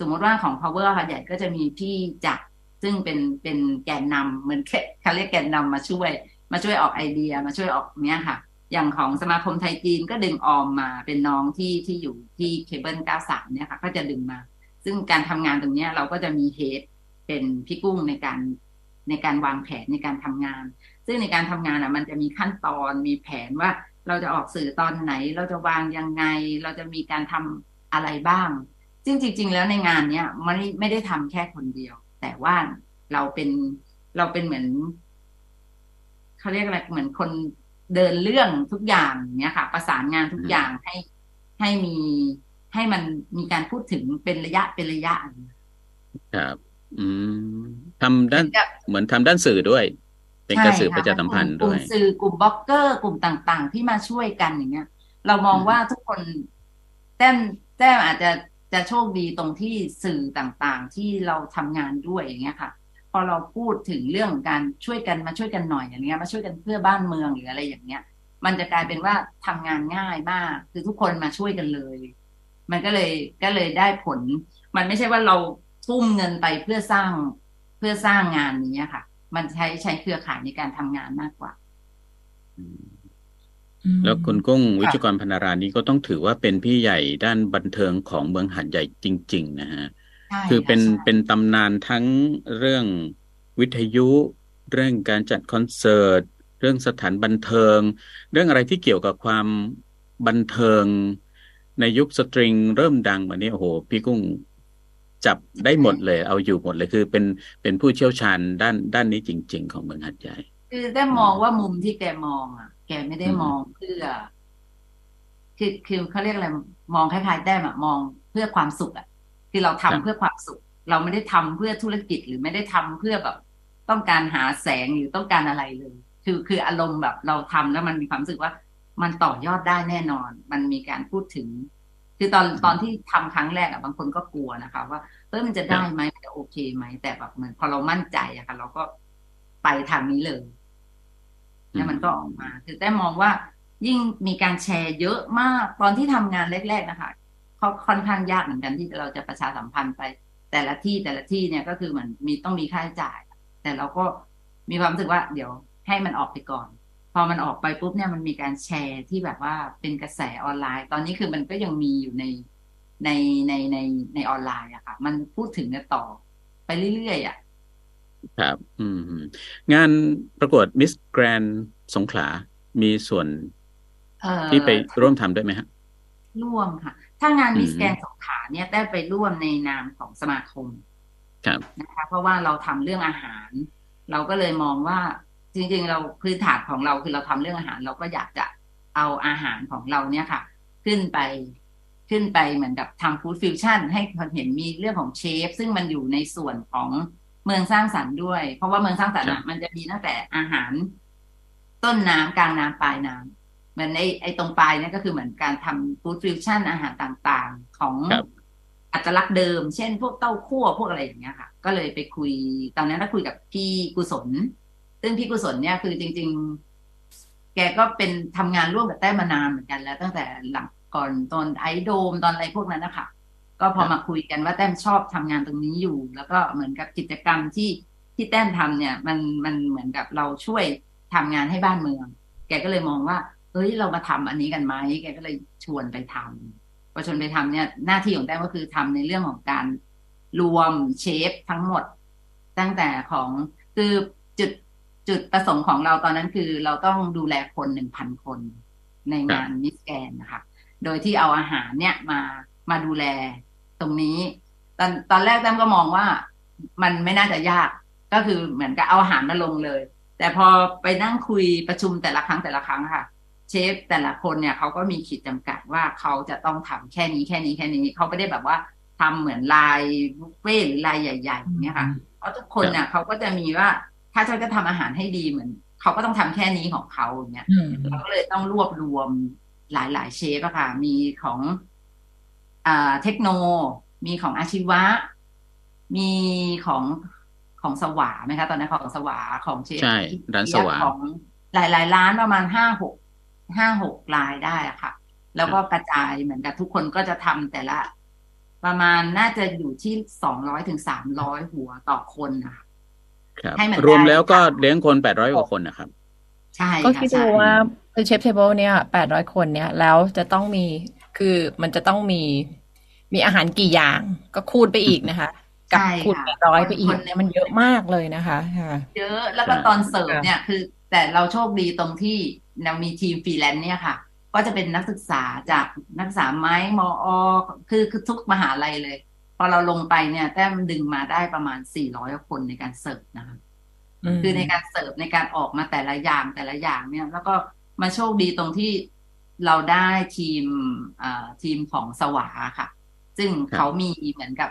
สมมติว่าของ power หัดใหญ่ก็จะมีพี่จักรซึ่งเป็นเป็นแกนนำเหมือนเขาเรียกแกนนำมาช่วย มาช่วยออกไอเดียมาช่วยออกเนี้ยค่ะ อย่างของสมาคมไทยจีนก็ดึงออมมาเป็นน้องที่ที่อยู่ที่เคเบิล93เนี่ยค่ะ ก็จะดึงมา ซึ่งการทำงานตรงเนี้ยเราก็จะมี head เป็นพี่กุ้งในการในการวางแผนในการทำงาน ซึ่งในการทำงานอะ มันจะมีขั้นตอนมีแผนว่าเราจะออกสื่อตอนไหน เราจะวางยังไง เราจะมีการทำอะไรบ้าง ซึ่งจริง ๆ แล้วในงานเนี้ยมันไม่ไม่ได้ทำแค่คนเดียว แต่ว่าเราเป็นเราเป็นเหมือนเขาเรียกอะไรเหมือนคนเดินเรื่องทุกอย่างเนี้ยค่ะ ประสานงานทุกอย่างให้ให้มีให้มันมีการพูดถึงเป็นระยะเป็นระยะครับ อืมทำด้านเหมือนกับเหมือนทำด้านสื่อด้วย เป็นการสื่อใช่ประชาสัมพันธ์กลุ่ด้มวยสื่อกลุ่มบล็อกเกอร์กลุ่มต่าง ๆ ที่มาช่วยกันอย่างเงี้ย เรามองอืมว่าทุกคนแต้มแต้มอาจจะ จะโชคดีตรงที่สื่อต่างๆ ที่เราทำงานด้วยอย่างเงี้ยค่ะ พอเราพูดถึงเรื่องการช่วยกันมาช่วยกันหน่อยอย่างเงี้ยมาช่วยกันเพื่อบ้านเมืองหรืออะไรอย่างเงี้ย มันจะกลายเป็นว่าทำงานง่ายมาก คือทุกคนมาช่วยกันเลย มันก็เลยก็เลยได้ผล มันไม่ใช่ว่าเราทุ่มเงินไปเพื่อสร้างเพื่อสร้างงานนี้ค่ะ มันใช้ใช้เครือข่ายในการทำงานมากกว่า อืม แล้วคุณกุ้งวิจกรพนารานี้ก็ต้องถือว่าเป็นพี่ใหญ่ด้านบันเทิงของเมืองหัดใหญ่จริง ๆ นะฮะใช่คือเป็นค่ะใช่เป็นตำนานทั้งเรื่องวิทยุ เรื่องการจัดคอนเสิร์ต เรื่องสถานบันเทิง เรื่องอะไรที่เกี่ยวกับความบันเทิง ในยุคสตริง เริ่มดังมาเนี่ยโอ้โหพี่กุ้งจับได้หมดเลย เอาอยู่หมดเลยคือเป็นเป็นผู้เชี่ยวชาญด้านด้านนี้จริง ๆ ของเมืองหัดใหญ่ คือได้มองว่ามุมที่แกมองอะแกไม่ได้อืมมองเพื่อ คือคือเขาเรียกอะไรมองคล้ายๆแต้มอะมองเพื่อความสุขอะคือเราทำเพื่อความสุข เราไม่ได้ทำเพื่อธุรกิจหรือไม่ได้ทำเพื่อแบบ ต้องการหาแสงหรือต้องการอะไรเลย คือคืออารมณ์แบบเราทำแล้วมันมีความรู้สึกว่ามันต่อยอดได้แน่นอน มันมีการพูดถึง คือตอนตอนที่ทำครั้งแรกอะบางคนก็กลัวนะคะ ว่าเออมันจะได้ไหมมันจะโอเคไหมแต่แบบเหมือนพอเรามั่นใจอะค่ะ เราก็ไปทางนี้เลย แล้วมันก็ออกมา คือแต่มองว่ายิ่งมีการแชร์เยอะมากตอนที่ทำงานแรก ๆ นะคะเขาค่อนข้างยากเหมือนกันที่เราจะประชาสัมพันธ์ไป แต่ละที่แต่ละที่เนี่ยก็คือเหมือนมีต้องมีค่าใช้จ่าย แต่เราก็มีความรู้สึกว่าเดี๋ยวให้มันออกไปก่อน พอมันออกไปปุ๊บเนี่ยมันมีการแชร์ที่แบบว่าเป็นกระแสออนไลน์ ตอนนี้คือมันก็ยังมีอยู่ในในในในในออนไลน์อะค่ะ มันพูดถึงกันต่อไปเรื่อยๆอะ ครับอืมอืม งานประกวดมิสแกรนด์สงขลา มีส่วนเอ่อที่ไปร่วมทำด้วยไหมฮะ ร่วมค่ะ ถ้างานอืมมิสแกนสงขลาเนี่ยได้ไปร่วมในนามของสมาคม ครับนะคะ เพราะว่าเราทำเรื่องอาหาร เราก็เลยมองว่าจริง ๆ เราพื้นฐานของเราคือเราทำเรื่องอาหาร เราก็อยากจะเอาอาหารของเราเนี่ยค่ะ ขึ้นไปขึ้นไปเหมือนกับทำฟู้ดฟิวชั่นให้คนเห็นมีเรื่องของเชฟ ซึ่งมันอยู่ในส่วนของ เมืองสร้างสรรค์ด้วย เพราะว่าเมืองสร้างสรรค์อะมันจะมีตั้งแต่อาหาร ต้นน้ำกลางน้ำปลายน้ำเหมือนไอ้ไอ้ตรงปลายเนี่ยก็คือเหมือนการทำ food fusion อาหารต่างๆ ของครับอัตลักษณ์เดิม เช่น พวกเต้าคั่วพวกอะไรอย่างเงี้ยค่ะ ก็เลยไปคุยตอนนั้นก็คุยกับพี่กุศล ซึ่งพี่กุศลเนี่ยคือจริง ๆ แกก็เป็นทำงานร่วมกับแต้มมานานเหมือนกันแล้ว ตั้งแต่หลังก่อนตอนไอโดมตอนอะไรพวกนั้นนะคะ ก็พอมาคุยกันว่าแต้มชอบทำงานตรงนี้อยู่ แล้วก็เหมือนกับกิจกรรมที่ที่แต้มทำเนี่ยมันมันเหมือนกับเราช่วยทำงานให้บ้านเมือง แกก็เลยมองว่าเอ้ยเรามาทำอันนี้กันไหมแกก็เลยชวนไปทำพอชวนไปทำเนี่ยหน้าที่ของแต้มก็คือทำในเรื่องของการรวมเชฟทั้งหมด ตั้งแต่ของคือจุดจุดประสงค์ของเราตอนนั้นคือ เราต้องดูแลคนหนึ่งพันคนในงานมิสแกนนะคะโดยที่เอาอาหารเนี่ยมามาดูแล ตรงนี้ ตอนตอนแรกแต้มก็มองว่ามันไม่น่าจะยาก ก็คือเหมือนกับเอาอาหารมาลงเลย แต่พอไปนั่งคุยประชุมแต่ละครั้งแต่ละครั้งค่ะ เชฟแต่ละคนเนี่ยเขาก็มีขีดจำกัดว่าเขาจะต้องทำแค่นี้แค่นี้แค่นี้เขาไม่ได้แบบว่าทำเหมือนลายบุฟเฟ่ต์หรือลายใหญ่ๆอย่างเงี้ยค่ะเพราะทุกคนเนี่ยเขาก็จะมีว่าถ้าเขาจะทำอาหารให้ดีเหมือนเขาก็ต้องทำแค่นี้ของเขาอย่างเงี้ยอืมเราก็เลยต้องรวบรวมหลายๆเชฟอะค่ะ มีของอ่า เทคโน มีของอาชีวะ มีของของสวาไหมคะ ตอนนั้นของสวาของเชฟใช่ร้านสวาของหลาย ๆ ร้านประมาณห้าหกห้าหกรายได้อะค่ะ แล้วก็กระจายเหมือนกับทุกคนก็จะทำแต่ละ ประมาณน่าจะอยู่ที่สองร้อยถึงสามร้อยหัวต่อคนนะคะครับให้มันรวมได้แล้วก็เลี้ยงคนแปดร้อยกว่าคนนะครับ ใช่ก็ค่ะคิดดูใช่ว่าคือ chef table เนี่ยแปดร้อยคนเนี่ย แล้วจะต้องมี คือมันจะต้องมีมีอาหารกี่อย่างก็คูณไปอีกนะคะ กับใช่คูณค่ะแปดร้อยไปอีกคนเนี่ยมันเยอะมากเลยนะคะค่ะเยอะแล้วก็ใช่ตอนเสิร์ฟเนี่ยคือ แต่เราโชคดีตรงที่เรามีทีมฟรีแลนซ์เนี่ยค่ะ ก็จะเป็นนักศึกษาจากนักศึกษาในมอคือคือทุกมหาลัยเลย พอเราลงไปเนี่ย แต้มดึงมาได้ประมาณ400คนในการเสิร์ฟนะคะอืมคือในการเสิร์ฟในการออกมาแต่ละอย่างแต่ละอย่างเนี่ย แล้วก็มาโชคดีตรงที่ เราได้ทีมเอ่อทีมของสวาค่ะ ซึ่งครับเขามีเหมือนกับ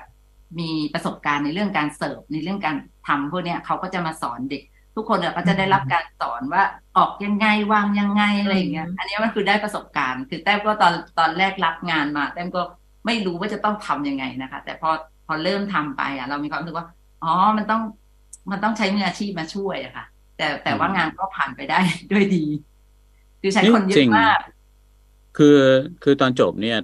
มีประสบการณ์ในเรื่องการเสิร์ฟในเรื่องการทำพวกเนี้ยเขาก็จะมาสอนเด็ก ทุกคนเนี่ยก็จะได้รับการสอนว่าออกยังไงวางยังไงอะไรอย่างเงี้ยอืมอันนี้มันคือได้ประสบการณ์ คือแต้มก็ตอนตอนแรกรับงานมา แต้มก็ไม่รู้ว่าจะต้องทำยังไงนะคะ แต่พอพอเริ่มทำไปอะ เรามีความรู้สึกว่าอ๋อมันต้องมันต้องใช้มืออาชีพมาช่วยอะค่ะ แต่แต่ว่างานก็ผ่านไปได้ด้วยดี คือใช้คนเยจริอะงมาก คือคือตอนจบเนี่ย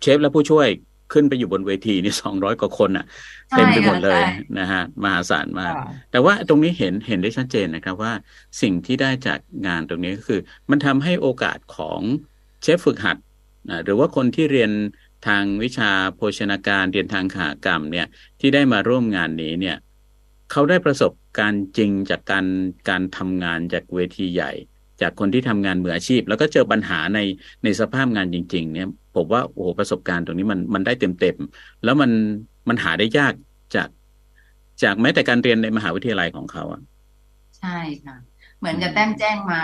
เชฟและผู้ช่วยขึ้นไปอยู่บนเวทีนี่สองร้อยกว่าคนอะใช่เต็มไปหมดเลยค่ะใช่นะฮะมหาศาลมากค่ะแต่ว่าตรงนี้เห็นเห็นได้ชัดเจนนะครับว่าสิ่งที่ได้จากงานตรงนี้ก็คือ มันทำให้โอกาสของเชฟฝึกหัดนะหรือว่าคนที่เรียนทางวิชาโภชนาการเรียนทางขากรรมเนี่ยที่ได้มาร่วมงานนี้เนี่ยเขาได้ประสบการณ์จริงจากการการทำงานจากเวทีใหญ่ จากคนที่ทำงานมืออาชีพ แล้วก็เจอปัญหาในในสภาพงานจริง ๆ เนี่ยผมว่าโอ้โหประสบการณ์ตรงนี้มันมันได้เต็มๆแล้วมันมันหาได้ยากจาก จากแม้แต่การเรียนในมหาวิทยาลัยของเขาอะใช่ค่ะเหมือนกับอืมแต้มแจ้งมา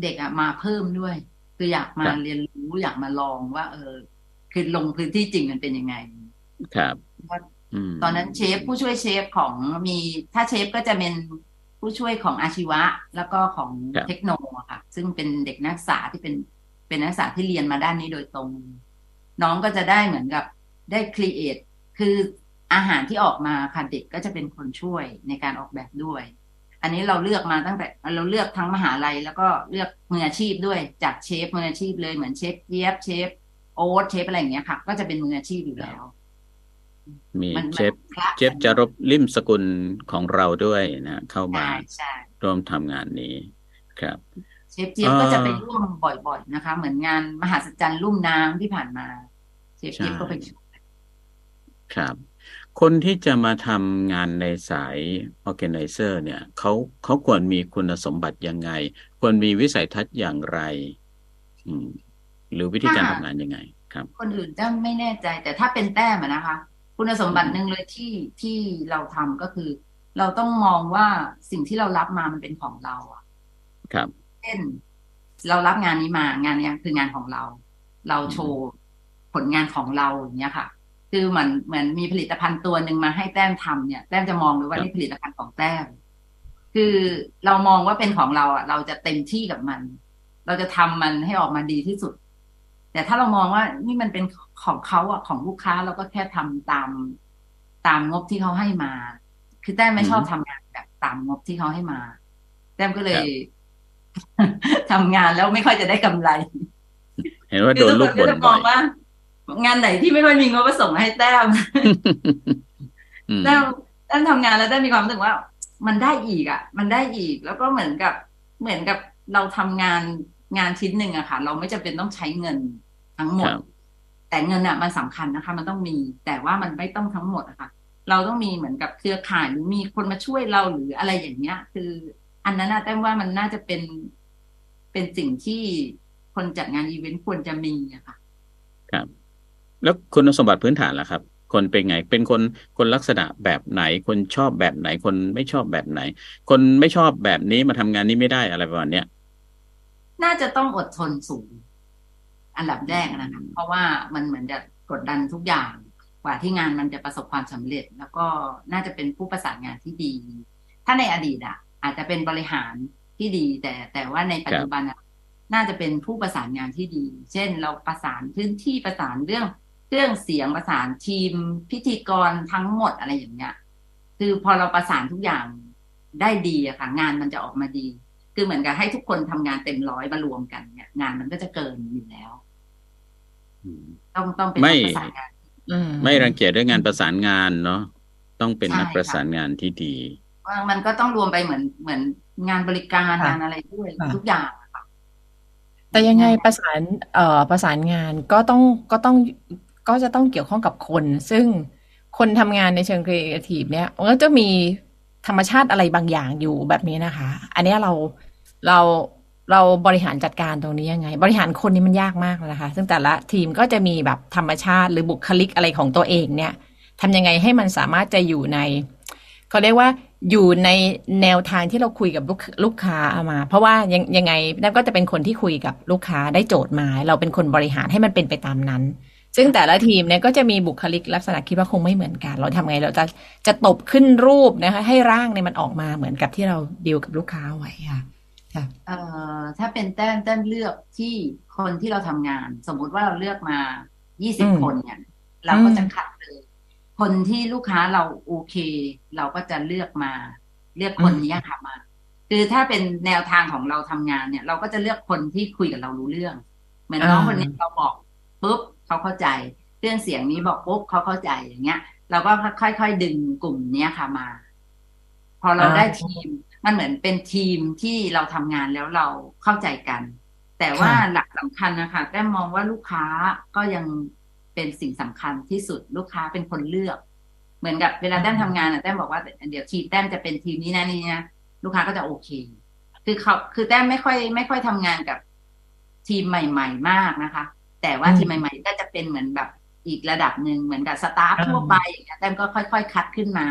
เด็กอะมาเพิ่มด้วย คืออยากมาครับเรียนรู้อยากมาลองว่า เออ คือลงพื้นที่จริงมันเป็นยังไง ครับว่าอืมตอนนั้นเชฟผู้ช่วยเชฟของมีถ้าเชฟก็จะเป็น ผู้ช่วยของอาชีวะแล้วก็ของครับเทคโนอะค่ะ ซึ่งเป็นเด็กนักศึกษาที่เป็นเป็นนักศึกษาที่เรียนมาด้านนี้โดยตรง น้องก็จะได้เหมือนกับได้ครีเอทคืออาหารที่ออกมาค่ะเด็กก็จะเป็นคนช่วยในการออกแบบด้วย อันนี้เราเลือกมาตั้งแต่เราเลือกทั้งมหาลัย แล้วก็เลือกมืออาชีพด้วยจากเชฟมืออาชีพเลยเหมือนเชฟเจี๊ยบเชฟโอ๊ตเชฟอะไรอย่างเงี้ยค่ะ ก็จะเป็นมืออาชีพอยู่แล้ว มีมันเชฟมันคละเชฟจารบลิมสกุลของเราด้วยนะเข้ามาใช่ใช่ร่วมทำงานนี้ครับ เชฟเจี๊ยบอ่าก็จะไปร่วมบ่อยๆนะคะ เหมือนงานมหาสัจจรรย์ลุ่มน้ำที่ผ่านมา เชฟเจี๊ยบใช่ก็ไปช่วยครับ คนที่จะมาทำงานในสาย organizer เนี่ยเขาเขาควรมีคุณสมบัติยังไง ควรมีวิสัยทัศน์อย่างไรอืมหรือวิธีการทำงานยังไง ครับ คนอื่นจะไม่แน่ใจ แต่ถ้าเป็นแต้มอะนะคะ คุณสมบัติหนึ่งเลยที่ที่เราทำก็คือ เราต้องมองว่าสิ่งที่เรารับมามันเป็นของเราอะ ครับ เช่น เรารับงานนี้มางานนี้คืองานของเรา เราโชว์ผลงานของเราอย่างเงี้ยค่ะ คือเหมือนเหมือนมีผลิตภัณฑ์ตัวหนึ่งมาให้แต้มทำเนี่ยแต้มจะมองเลยว่าครับนี่ผลิตภัณฑ์ของแต้มคือเรามองว่าเป็นของเราอะ เราจะเต็มที่กับมัน เราจะทำมันให้ออกมาดีที่สุด แต่ถ้าเรามองว่านี่มันเป็น ของเขาอะของลูกค้าเราก็แค่ทำตามตามงบที่เขาให้มา คือแต้มไม่ชอบอือฮึทำงานแบบตามงบที่เขาให้มา แต้มก็เลครัยบทำงานแล้วไม่ค่อยจะได้กำไร เห็นว่าโดนลูกคืบ่อนทุกคนก็จะมบ่อองยว่างานไหนที่ไม่ค่อยมีงบก็ส่งมาให้แต้มอืมแต้มแต้มทำงานแล้วแต้มมีความรู้สึกว่า มันได้อีกอะ มันได้อีก แล้วก็เหมือนกับเหมือนกับเราทำงานงานชิ้นหนึ่งอะค่ะ เราไม่จำเป็นต้องใช้เงินทั้งหมคดรับ แต่เงินอะมันสำคัญนะคะ มันต้องมีแต่ว่ามันไม่ต้องทั้งหมดอะค่ะเราต้องมีเหมือนกับเครือข่ายหรือมีคนมาช่วยเราหรืออะไรอย่างเงี้ย คือ อันนั้นนะแต้มว่ามันน่าจะเป็นเป็นสิ่งที่คนจัดงานอีเวนต์ควรจะมีอะค่ะ ครับ แล้วคุณสมบัติพื้นฐานล่ะครับ คนเป็นไง เป็นคนคนลักษณะแบบไหน คนชอบแบบไหน คนไม่ชอบแบบไหน คนไม่ชอบแบบนี้มาทำงานนี้ไม่ได้อะไรประมาณเนี้ยน่าจะต้องอดทนสูง อันดับแรกนะคะเพราะว่ามันเหมือนจะกดดันทุกอย่างกว่าที่งานมันจะประสบความสำเร็จ แล้วก็น่าจะเป็นผู้ประสานงานที่ดี ถ้าในอดีตอะ อาจจะเป็นบริหารที่ดี แต่แต่ว่าในปัจจุบันอะน่าจะเป็นผู้ประสานงานที่ดี เช่น เราประสานพื้นที่ประสานเรื่องเครื่องเสียงประสานทีมพิธีกรทั้งหมดอะไรอย่างเงี้ย คือพอเราประสานทุกอย่างได้ดีอะค่ะ งานมันจะออกมาดี คือเหมือนกับให้ทุกคนทำงานเต็มร้อยมารวมกันเนี่ยงานมันก็จะเกินอยู่แล้วอืม ต้องต้องเป็นไม่นักประสานงานอืมไม่รังเกียจเรื่องงานประสานงานเนาะต้องเป็นใช่นักประค่ะสานงานที่ดีว่ามันก็ต้องรวมไปเหมือนเหมือนงานบริการค่ะงานอะไรด้วยค่ะทุกอย่างอะค่ะแต่ยังไงประสานเอ่อประสานงานก็ต้องก็ต้องก็จะต้องเกี่ยวข้องกับคน ซึ่งคนทำงานในเชิงครีเอทีฟเนี่ยมันก็จะมีธรรมชาติอะไรบางอย่างอยู่แบบนี้นะคะ อันเนี้ยเราเรา เราบริหารจัดการตรงนี้ยังไง บริหารคนนี้มันยากมากนะคะ ซึ่งแต่ละทีมก็จะมีแบบธรรมชาติหรือบุคลิกอะไรของตัวเองเนี่ยทำยังไงให้มันสามารถจะอยู่ในเขาเรียกว่าอยู่ในแนวทางที่เราคุยกับลูกลูกค้าเอามา เพราะว่ายังยังไงนั่นก็จะเป็นคนที่คุยกับลูกค้าได้โจทย์มา เราเป็นคนบริหารให้มันเป็นไปตามนั้น ซึ่งแต่ละทีมเนี่ยก็จะมีบุคลิกลักษณะคิดว่าคงไม่เหมือนกัน เราทำไงเราจะจะตบขึ้นรูปนะคะให้ร่างเนี่ยมันออกมาเหมือนกับที่เราดีลกับลูกค้าไว้ค่ะ ถ้าเป็นแต้มแต้มเลือกที่คนที่เราทำงาน สมมุติว่าเราเลือกมาอื20มคนเนี่ย เราก็อืมจะคัดเลย คนที่ลูกค้าเราโอเค เราก็จะเลือกมา เลือกคนนี้ค่ะมา คือถ้าเป็นแนวทางของเราทำงานเนี่ย เราก็จะเลือกคนที่คุยกับเรารู้เรื่อง เหมือนน้องคนนี้เราบอกปุ๊บเขาเข้าใจเรื่องเสียงนี้บอกปุ๊บเขาเข้าใจอย่างเงี้ย เราก็ค่อยๆดึงกลุ่มเนี้ยค่ะมา พอเราได้ทีม มันเหมือนเป็นทีมที่เราทำงานแล้วเราเข้าใจกัน แต่ว่าหลักสำคัญนะคะแต้มมองว่าลูกค้าก็ยังเป็นสิ่งสำคัญที่สุดลูกค้าเป็นคนเลือก เหมือนกับเวลาแต้มทำงานอะแต้มบอกว่าเดี๋ยวทีมแต้มจะเป็นทีมนี้นะนี่นะลูกค้าก็จะโอเค คือเขาคือแต้มไม่ค่อย ไม่ค่อยทำงานกับทีมใหม่ ๆ มากนะคะ แต่ว่าอืมทีมใหม่ ๆ ก็จะเป็นเหมือนแบบอีกระดับหนึ่งเหมือนกับสตาฟอ่าทั่วไปอย่างเงี้ยแต้มก็ค่อย ๆ คัดขึ้นมา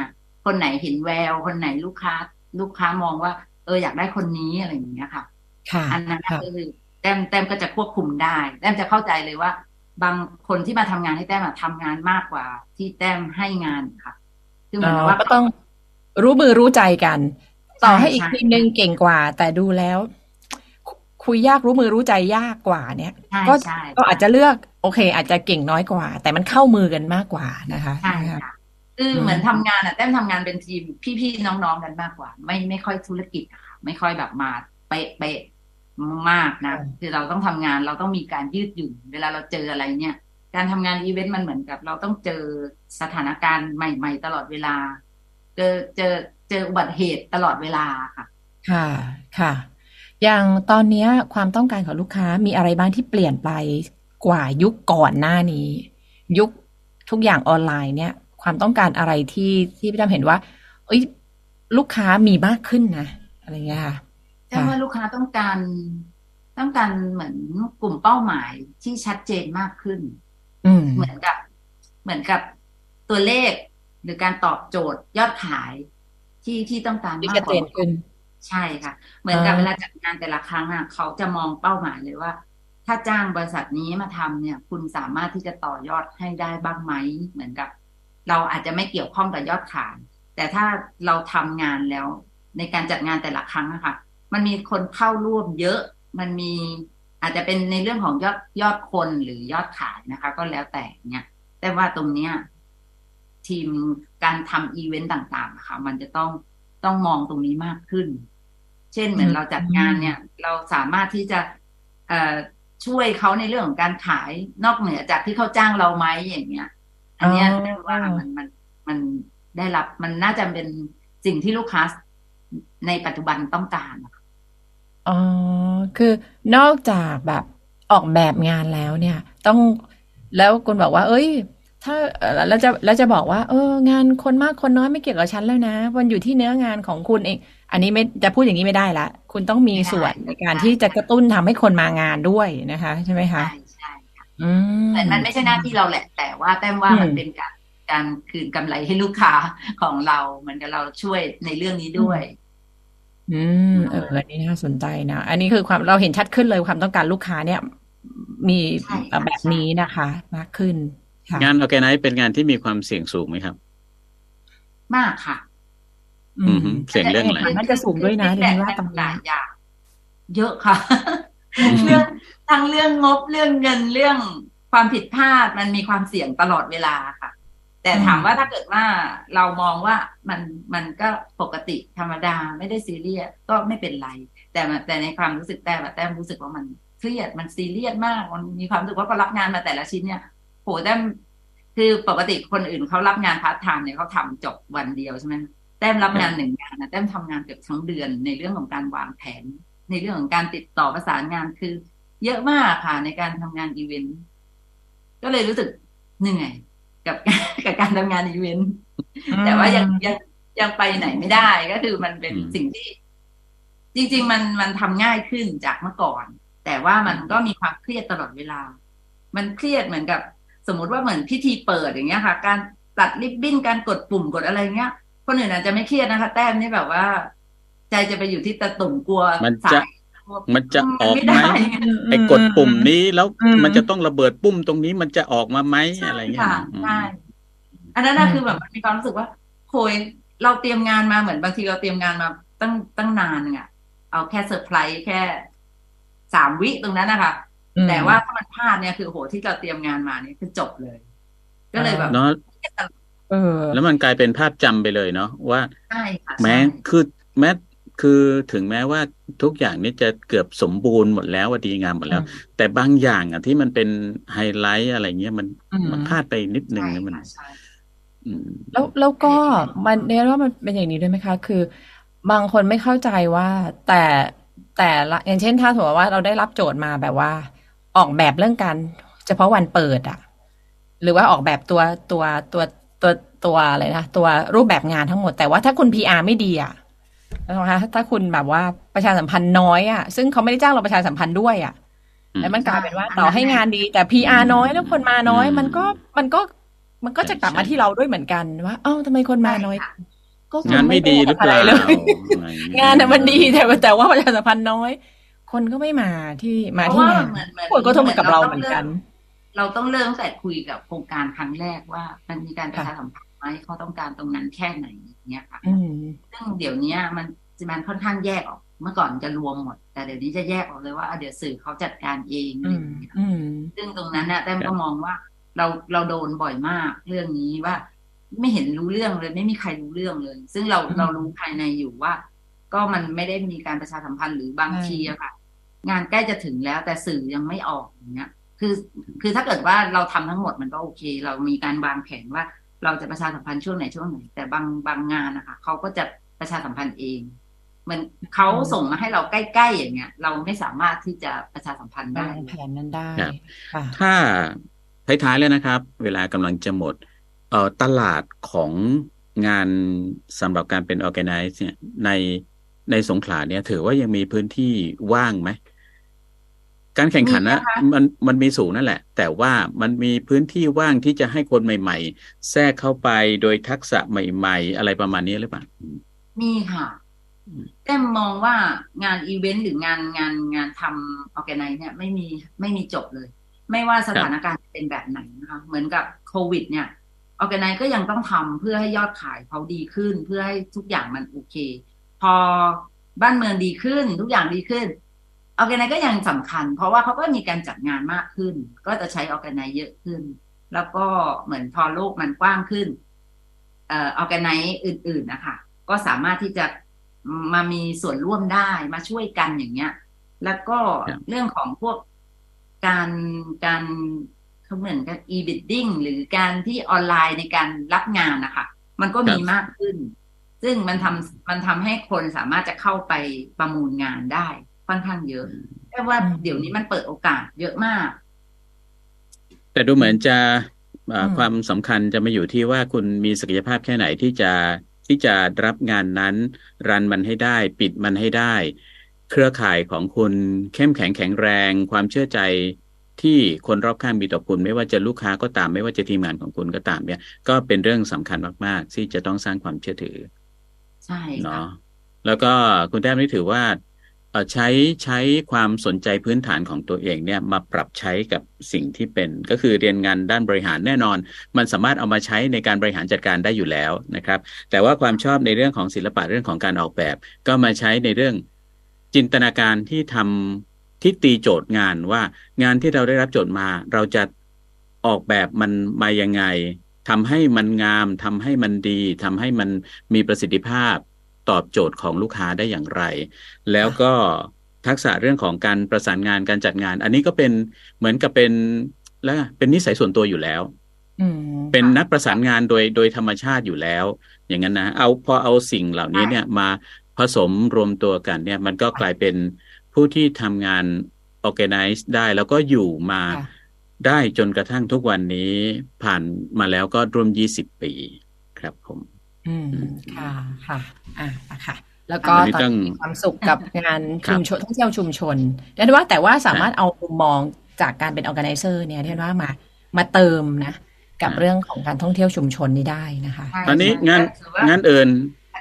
คนไหนเห็นแวว คนไหนลูกค้า ลูกค้ามองว่า เอออยากได้คนนี้อะไรอย่างเงี้ยค่ะค่ะอันนั้นค่ะก็คือแต้มแต้มก็จะควบคุมได้แต้มจะเข้าใจเลยว่า บางคนที่มาทำงานให้แต้มอะทำงานมากกว่า ที่แต้มให้งานค่ะคือเหมือนกับว่าก็ต้องรู้มือรู้ใจกัน ต่อให้อีกใช่ทีมหนึ่งเก่งกว่า แต่ดูแล้วคุคุยยากรู้มือรู้ใจยากกว่าเนี่ยใช่ก็ใช่ก็อาจจะเลือก โอเค อาจจะเก่งน้อยกว่า แต่มันเข้ามือกันมากกว่านะคะใช่ไหมคะ ค่ะคือเหมือนทำงานอะแต้มทำงานเป็นทีมพี่ๆน้องๆกันมากกว่า ไม่ไม่ค่อยธุรกิจอะค่ะไม่ค่อยแบบมาเป๊ะเป๊ะมากนะคือเราต้องทำงานเราต้องมีการยืดหยุ่น เวลาเราเจออะไรเนี่ย การทำงานอีเวนต์มันเหมือนกับ เราต้องเจอสถานการณ์ใหม่ ๆ ตลอดเวลา เจอเจอเจออุบัติเหตุตลอดเวลาค่ะ ค่ะค่ะ อย่างตอนเนี้ยความต้องการของลูกค้ามีอะไรบ้างที่เปลี่ยนไปกว่ายุคก่อนหน้านี้ ยุคทุกอย่างออนไลน์เนี่ย ความต้องการอะไรที่ที่พี่ดำเห็นว่า เอ้ย ลูกค้ามีมากขึ้นนะอะไรเงี้ยค่ะแต่ว่าลูกค้าต้องการต้องการเหมือนกลุ่มเป้าหมายที่ชัดเจนมากขึ้นอืมเหมือนกับ เหมือนกับตัวเลขหรือการตอบโจทย์ยอดขายที่ที่ต้องการที่มากชัดกเจว่านขึ้นใช่ค่ะ เหมือนกับอ่าเวลาจัดงานแต่ละครั้งอะเขาจะมองเป้าหมายเลยว่า ถ้าจ้างบริษัทนี้มาทำเนี่ย คุณสามารถที่จะต่อยอดให้ได้บ้างไหม เหมือนกับ เราอาจจะไม่เกี่ยวข้องกับยอดขาย แต่ถ้าเราทำงานแล้ว ในการจัดงานแต่ละครั้งอะค่ะ มันมีคนเข้าร่วมเยอะ มันมีอาจจะเป็นในเรื่องของยอดยอดคนหรือยอดขายนะคะ ก็แล้วแต่เนี่ยแต่ว่าตรงเนี้ยทีมการทำอีเวนต์ต่างๆนะคะมันจะต้องต้องมองตรงนี้มากขึ้น เช่นเหมือนอืมเราจัดงานเนี่ย เราสามารถที่จะเอ่อช่วยเขาในเรื่องของการขายนอกเหนือจากที่เขาจ้างเราไหมอย่างเงี้ย อันเนี้ยอ๋อแปลว่ามันมันมันได้รับมันน่าจะเป็นสิ่งที่ลูกค้าในปัจจุบันต้องการนะคะอ๋อคือนอกจากแบบออกแบบงานแล้วเนี่ย ต้องแล้วคุณบอกว่า เอ้ย ถ้าเอ่อแล้วจะแล้วจะบอกว่า เออ งานคนมากคนน้อยไม่เกี่ยวกับฉันแล้วนะมันอยู่ที่เนื้องานของคุณเอง อันนี้ไม่จะพูดอย่างนี้ไม่ได้ละ คุณต้องมีส่วนในการที่จะกระตุ้นทำให้คนมางานด้วยนะคะ ใช่ไหมคะใช่ใช่ค่ะอืม แต่มันไม่ใช่หน้าที่เราแหละ แต่ว่าแต้มว่าอืมมันเป็นการการคืนกำไรให้ลูกค้าของเราเหมือนกับเราช่วยในเรื่องนี้ด้วย อืมเอออันนี้น่าสนใจนะอันนี้คือความเราเห็นชัดขึ้นเลยความต้องการลูกค้าเนี่ย มีใช่ค่ะแบบนี้นะคะ มากขึ้นค่ะงานออแกไนซ์เป็นงานที่มีความเสี่ยงสูงไหมครับ มากค่ะ อือืมอฮึเสี่ยงเรื่องอะไรน่าจะสูงด้วยนะคือเดี๋ยวนี้ว่าแต่ตำหราลายอย่างเยอะค่ะเรื่อง ทั้งเรื่องงบเรื่องเงินเรื่องความผิดพลาดมันมีความเสี่ยงตลอดเวลาค่ะ แต่ถามว่าถ้าเกิดว่าเรามองว่ามันมันก็ปกติธรรมดาไม่ได้ซีเรียสก็ไม่เป็นไร แต่มันแต่ในความรู้สึกแต้มอะแต้มรู้สึกว่ามันเครียดมันซีเรียสมาก มันมีความรู้สึกว่าพอรับงานมาแต่ละชิ้นเนี่ยโหแต้มคือปกติคนอื่นเขารับงานพาร์ทไทม์เนี่ยเขาทำจบวันเดียวใช่ไหมแต้มรับงานหนึ่งงานนะแต้มทำงานเกือบทั้งเดือนในเรื่องของการวางแผน ในเรื่องของการติดต่อประสานงานคือ เยอะมากค่ะในการทำงานอีเวนต์ก็เลยรู้สึกเหนื่อยกับกับการทำงานอีเวนต์แต่ว่ายังยังยังไปไหนไม่ได้ก็คือมันเป็นอืมสิ่งที่ จริง ๆ มันมันทำง่ายขึ้นจากเมื่อก่อน แต่ว่ามันก็มีความเครียดตลอดเวลา มันเครียดเหมือนกับ สมมุติว่าเหมือนพิธีเปิดอย่างเงี้ยค่ะ การตัดริบบิ้นการกดปุ่มกดอะไรเงี้ยคนอื่นอาจจะไม่เครียดนะคะ แต้มนี่แบบว่า ใจจะไปอยู่ที่ตะตุ่มกลัวมันจะสายกลัว มันจะออกไม่ไหมได้ไอ้กดปุ่มนี้แล้วอืมมันจะต้องระเบิดปุ่มตรงนี้มันจะออกมาไหมอะไรเงี้ยค่ะอืมใช่อันนั้นน่ะอืมคือแบบมันมีความรู้สึกว่าโหยเราเตรียมงานมาเหมือนบางทีเราเตรียมงานมาตั้งตั้งนานนึงอะเอาแค่เซอร์ไพรส์แค่สามวิตรงนั้นนะคะอืมแต่ว่าถ้ามันพลาดเนี่ยคือโหที่เราเตรียมงานมาเนี่ยคือจบเลย ก็เลยแบบเนาะเออแล้วมันกลายเป็นภาพจำไปเลยเนาะว่าใช่ค่ะแม้ใช่คือแม้ คือถึงแม้ว่าทุกอย่างนี่จะเกือบสมบูรณ์หมดแล้วว่าดีงามหมดแล้ว แต่บางอย่างอะที่มันเป็นไฮไลท์อะไรเงี้ยมันอืมมันพลาดไปนิดนึงใช่นะมันค่ะใช่อืมแล้วแล้วก็มันเนี่ยว่ามันเป็นอย่างนี้ด้วยไหมคะ คือ บางคนไม่เข้าใจว่าแต่แต่ละอย่างเช่นถ้าสมมติว่าเราได้รับโจทย์มาแบบว่า ออกแบบเรื่องการเฉพาะวันเปิดอะหรือว่าออกแบบตัวตัวตัวตัวตัวอะไรนะตัวรูปแบบงานทั้งหมด แต่ว่าถ้าคุณ PR ไม่ดีอะ นะคะถ้าคุณแบบว่าประชาสัมพันธ์น้อยอะซึ่งเขาไม่ได้จ้างเราประชาสัมพันธ์ด้วยอะอืมแล้วมันกลายเป็นว่าต่อให้งานดี แต่ PR น้อยแล้วคนมาน้อยอืมมันก็มันก็มันก็จะกลับมาที่เราด้วยเหมือนกันว่าเอ้าทำไมคนมาน้อยใช่ค่ะก็คงานไม่ดีหรือเปล่าะไเลยอะไรเยงานน่ะมันดีแต่ว่าแต่ว่าประชาสัมพันธ์น้อย คนก็ไม่มาที่มาเพราะที่ว่างานเหมือนเหมือนคนก็โทรมากับเราเหมือนกัน เราต้องเริ่มตั้งแต่คุยกับโครงการครั้งแรกว่า มันมีการประชาสัมพันธ์ ไหมเขาต้องการตรงนั้นแค่ไหนอย่างเงี้ยค่ะอืมซึ่งเดี๋ยวนี้มันมันค่อนข้างแยกออกเมื่อก่อนจะรวมหมด แต่เดี๋ยวนี้จะแยกออกเลยว่าอะเดี๋ยวสื่อเขาจัดการเองอะไรอือมย่างเงี้ยอืมซึ่งตรงนั้นน่ะแต้มก็มองว่าเราเราโดนบ่อยมากเรื่องนี้ว่า ไม่เห็นรู้เรื่องเลย ไม่มีใครรู้เรื่องเลย ซึ่งเราอืมเรารู้ภายในอยู่ว่า ก็มันไม่ได้มีการประชาสัมพันธ์หรือบางใช่ทีอะค่ะงานใกล้จะถึงแล้วแต่สื่อยังไม่ออกอย่างเงี้ย คือ คือถ้าเกิดว่าเราทำทั้งหมดมันก็โอเค เรามีการวางแผนว่า เราจะประชาสัมพันธ์ช่วงไหนช่วงไหน แต่บางบางงานนะคะเขาก็จะประชาสัมพันธ์เองเหมันเขาส่งมาให้เราใกล้ๆอย่างเงี้ย เราไม่สามารถที่จะประชาสัมพันธ์ได้วางแผนนั้นได้ครับค่ะถ้าท้ายๆแล้วนะครับ เวลากำลังจะหมดเอ่อตลาดของงานสำหรับการเป็น organize เนี่ยในในสงขลาเนี่ยถือว่ายังมีพื้นที่ว่างไหม การแข่งขันนะมีนะคะมันมันมีสูงนั่นแหละ แต่ว่ามันมีพื้นที่ว่างที่จะให้คนใหม่ ๆ แทรกเข้าไปโดยทักษะใหม่ ๆ อะไรประมาณนี้หรือเปล่ามีค่ะแต้มมองว่างานอีเวนต์หรืองานงานงานทำออแกไนเนี่ยไม่มีไม่มีจบเลย ไม่ว่าสถานการณ์เป็นแบบไหนนะคะเหมือนกับโควิด เนี่ยออแกไนก็ยังต้องทำเพื่อให้ยอดขายเขาดีขึ้น เพื่อให้ทุกอย่างมันโอเค พอบ้านเมืองดีขึ้น ทุกอย่างดีขึ้น ออแกไนก็ยังสำคัญ เพราะว่าเขาก็มีการจัดงานมากขึ้น ก็จะใช้ออแกไนเยอะขึ้น แล้วก็เหมือนพอโลกมันกว้างขึ้นเอ่อออแกไนอื่น ๆนะคะก็สามารถที่จะมามีส่วนร่วมได้มาช่วยกันอย่างเงี้ย แล้วก็เรื่องของพวกการการเขาเหมือนกับ e-bidding หรือการที่ออนไลน์ในการรับงานนะคะมันก็มีมากขึ้น ซึ่งมันทำมันทำให้คนสามารถจะเข้าไปประมูลงานได้ ค่อนข้างเยอะแต่ว่าเดี๋ยวนี้มันเปิดโอกาสเยอะมาก แต่ดูเหมือนจะความสำคัญจะมาอยู่ที่ว่าคุณมีศักยภาพแค่ไหนที่จะที่จะรับงานนั้น รันมันให้ได้ ปิดมันให้ได้ เครือข่ายของคุณเข้มแข็งแข็งแรง ความเชื่อใจที่คนรอบข้างมีต่อคุณ ไม่ว่าจะลูกค้าก็ตาม ไม่ว่าจะทีมงานของคุณก็ตามเนี่ย ก็เป็นเรื่องสำคัญมาก ๆ ที่จะต้องสร้างความเชื่อถือ ใช่เนาะแล้วก็คุณแต้มนี่ถือว่า ใช้ใช้ความสนใจพื้นฐานของตัวเองเนี่ยมาปรับใช้กับสิ่งที่เป็น ก็คือเรียนงานด้านบริหารแน่นอน มันสามารถเอามาใช้ในการบริหารจัดการได้อยู่แล้วนะครับ แต่ว่าความชอบในเรื่องของศิลปะเรื่องของการออกแบบ ก็มาใช้ในเรื่องจินตนาการที่ทำที่ตีโจทย์งานว่างานที่เราได้รับโจทย์มา เราจะออกแบบมันมายังไงทำให้มันงามทำให้มันดีทำให้มันมีประสิทธิภาพ ตอบโจทย์ของลูกค้าได้อย่างไร แล้วก็ทักษะเรื่องของการประสานงานการจัดงาน อันนี้ก็เป็นเหมือนกับเป็นแล้วเป็นนิสัยส่วนตัวอยู่แล้วเป็นนักประสานงานโดยโดยธรรมชาติอยู่แล้ว อย่างนั้นนะเอาพอเอาสิ่งเหล่านี้เนี่ยมาผสมรวมตัวกันเนี่ย มันก็กลายเป็นผู้ที่ทำงาน organize ได้แล้วก็อยู่มาได้จนกระทั่งทุกวันนี้ผ่านมาแล้วก็รวมยี่สิบปีครับผม อืมค่ะค่ะ อะค่ะแล้วก็ตอนมีความสุขกับงานชุมชนท่องเที่ยวชุมชนเรียนว่าแต่ว่าสามารถเอามุมมองจากการเป็นออแกไนเซอร์เนี่ยเรียนว่ามามาเติมนะ กับเรื่องของการท่องเที่ยวชุมชนนี้ได้นะคะ ตอนนี้งานงานเอิญ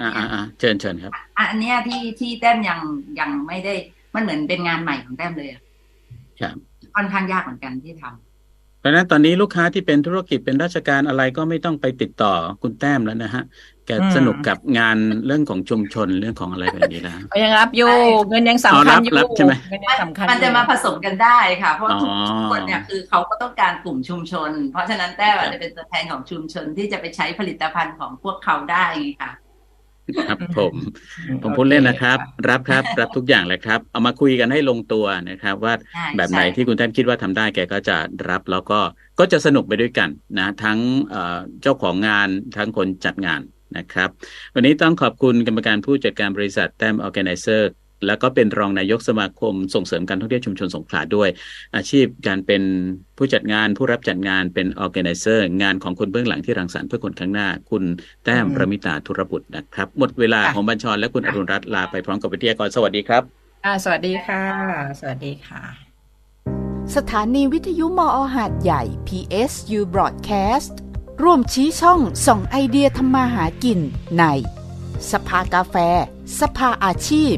อ่าอ่าเชิญเชิญครับอันนี้ที่ที่แต้มยังยังไม่ได้มันเหมือนเป็นงานใหม่ของแต้มเลยครับค่อนข้างยากเหมือนกันที่ทำ เพราะนั้นตอนนี้ลูกค้าที่เป็นธุรกิจเป็นราชการอะไรก็ไม่ต้องไปติดต่อคุณแต้มแล้วนะฮะ แกสนุกกับงานเรื่องของชุมชนเรื่องของอะไรแบบนี้นะยังรับอยู่เงินยังสำคัญอยู่ใช่ไหมเงินยังสำคัญมันจะมาผสมกันได้ค่ะ เพราะทุกคนเนี่ยคือเขาก็ต้องการกลุ่มชุมชน เพราะฉะนั้นแต้มจะเป็นตัวแทนของชุมชนที่จะไปใช้ผลิตภัณฑ์ของพวกเขาได้ไงค่ะ ครับ ผมผมพูดเล่นนะครับ รับครับ รับทุกอย่างเลยครับ เอามาคุยกันให้ลงตัวนะครับ ว่าแบบไหนที่คุณแต้มคิดว่าทำได้แกก็จะรับแล้วก็ก็จะสนุกไปด้วยกันนะ ทั้งเจ้าของงานทั้งคนจัดงานนะครับ วันนี้ต้องขอบคุณกรรมการผู้จัดการบริษัทแต้มออแกไนเซอร์ แล้วก็เป็นรองนายกสมาคมส่งเสริมการท่องเที่ยวชุมชนสงขลาด้วย อาชีพการเป็นผู้จัดงานผู้รับจัดงานเป็นออแกไนเซอร์ งานของคนเบื้องหลังที่รังสรรค์เพื่อคนข้างหน้า คุณแต้มประมิตาธุรบุตรนะครับ หมดเวลาของบัญชรและคุณอรุณรัตน์ลาไปพร้อมกับวิทยากรสวัสดีครับอ่าสวัสดีค่ะ สวัสดีค่ะ สถานีวิทยุมอหาดใหญ่ PSU Broadcast ร่วมชี้ช่องส่องไอเดียทำมาหากินใน สภากาแฟ สภาอาชีพ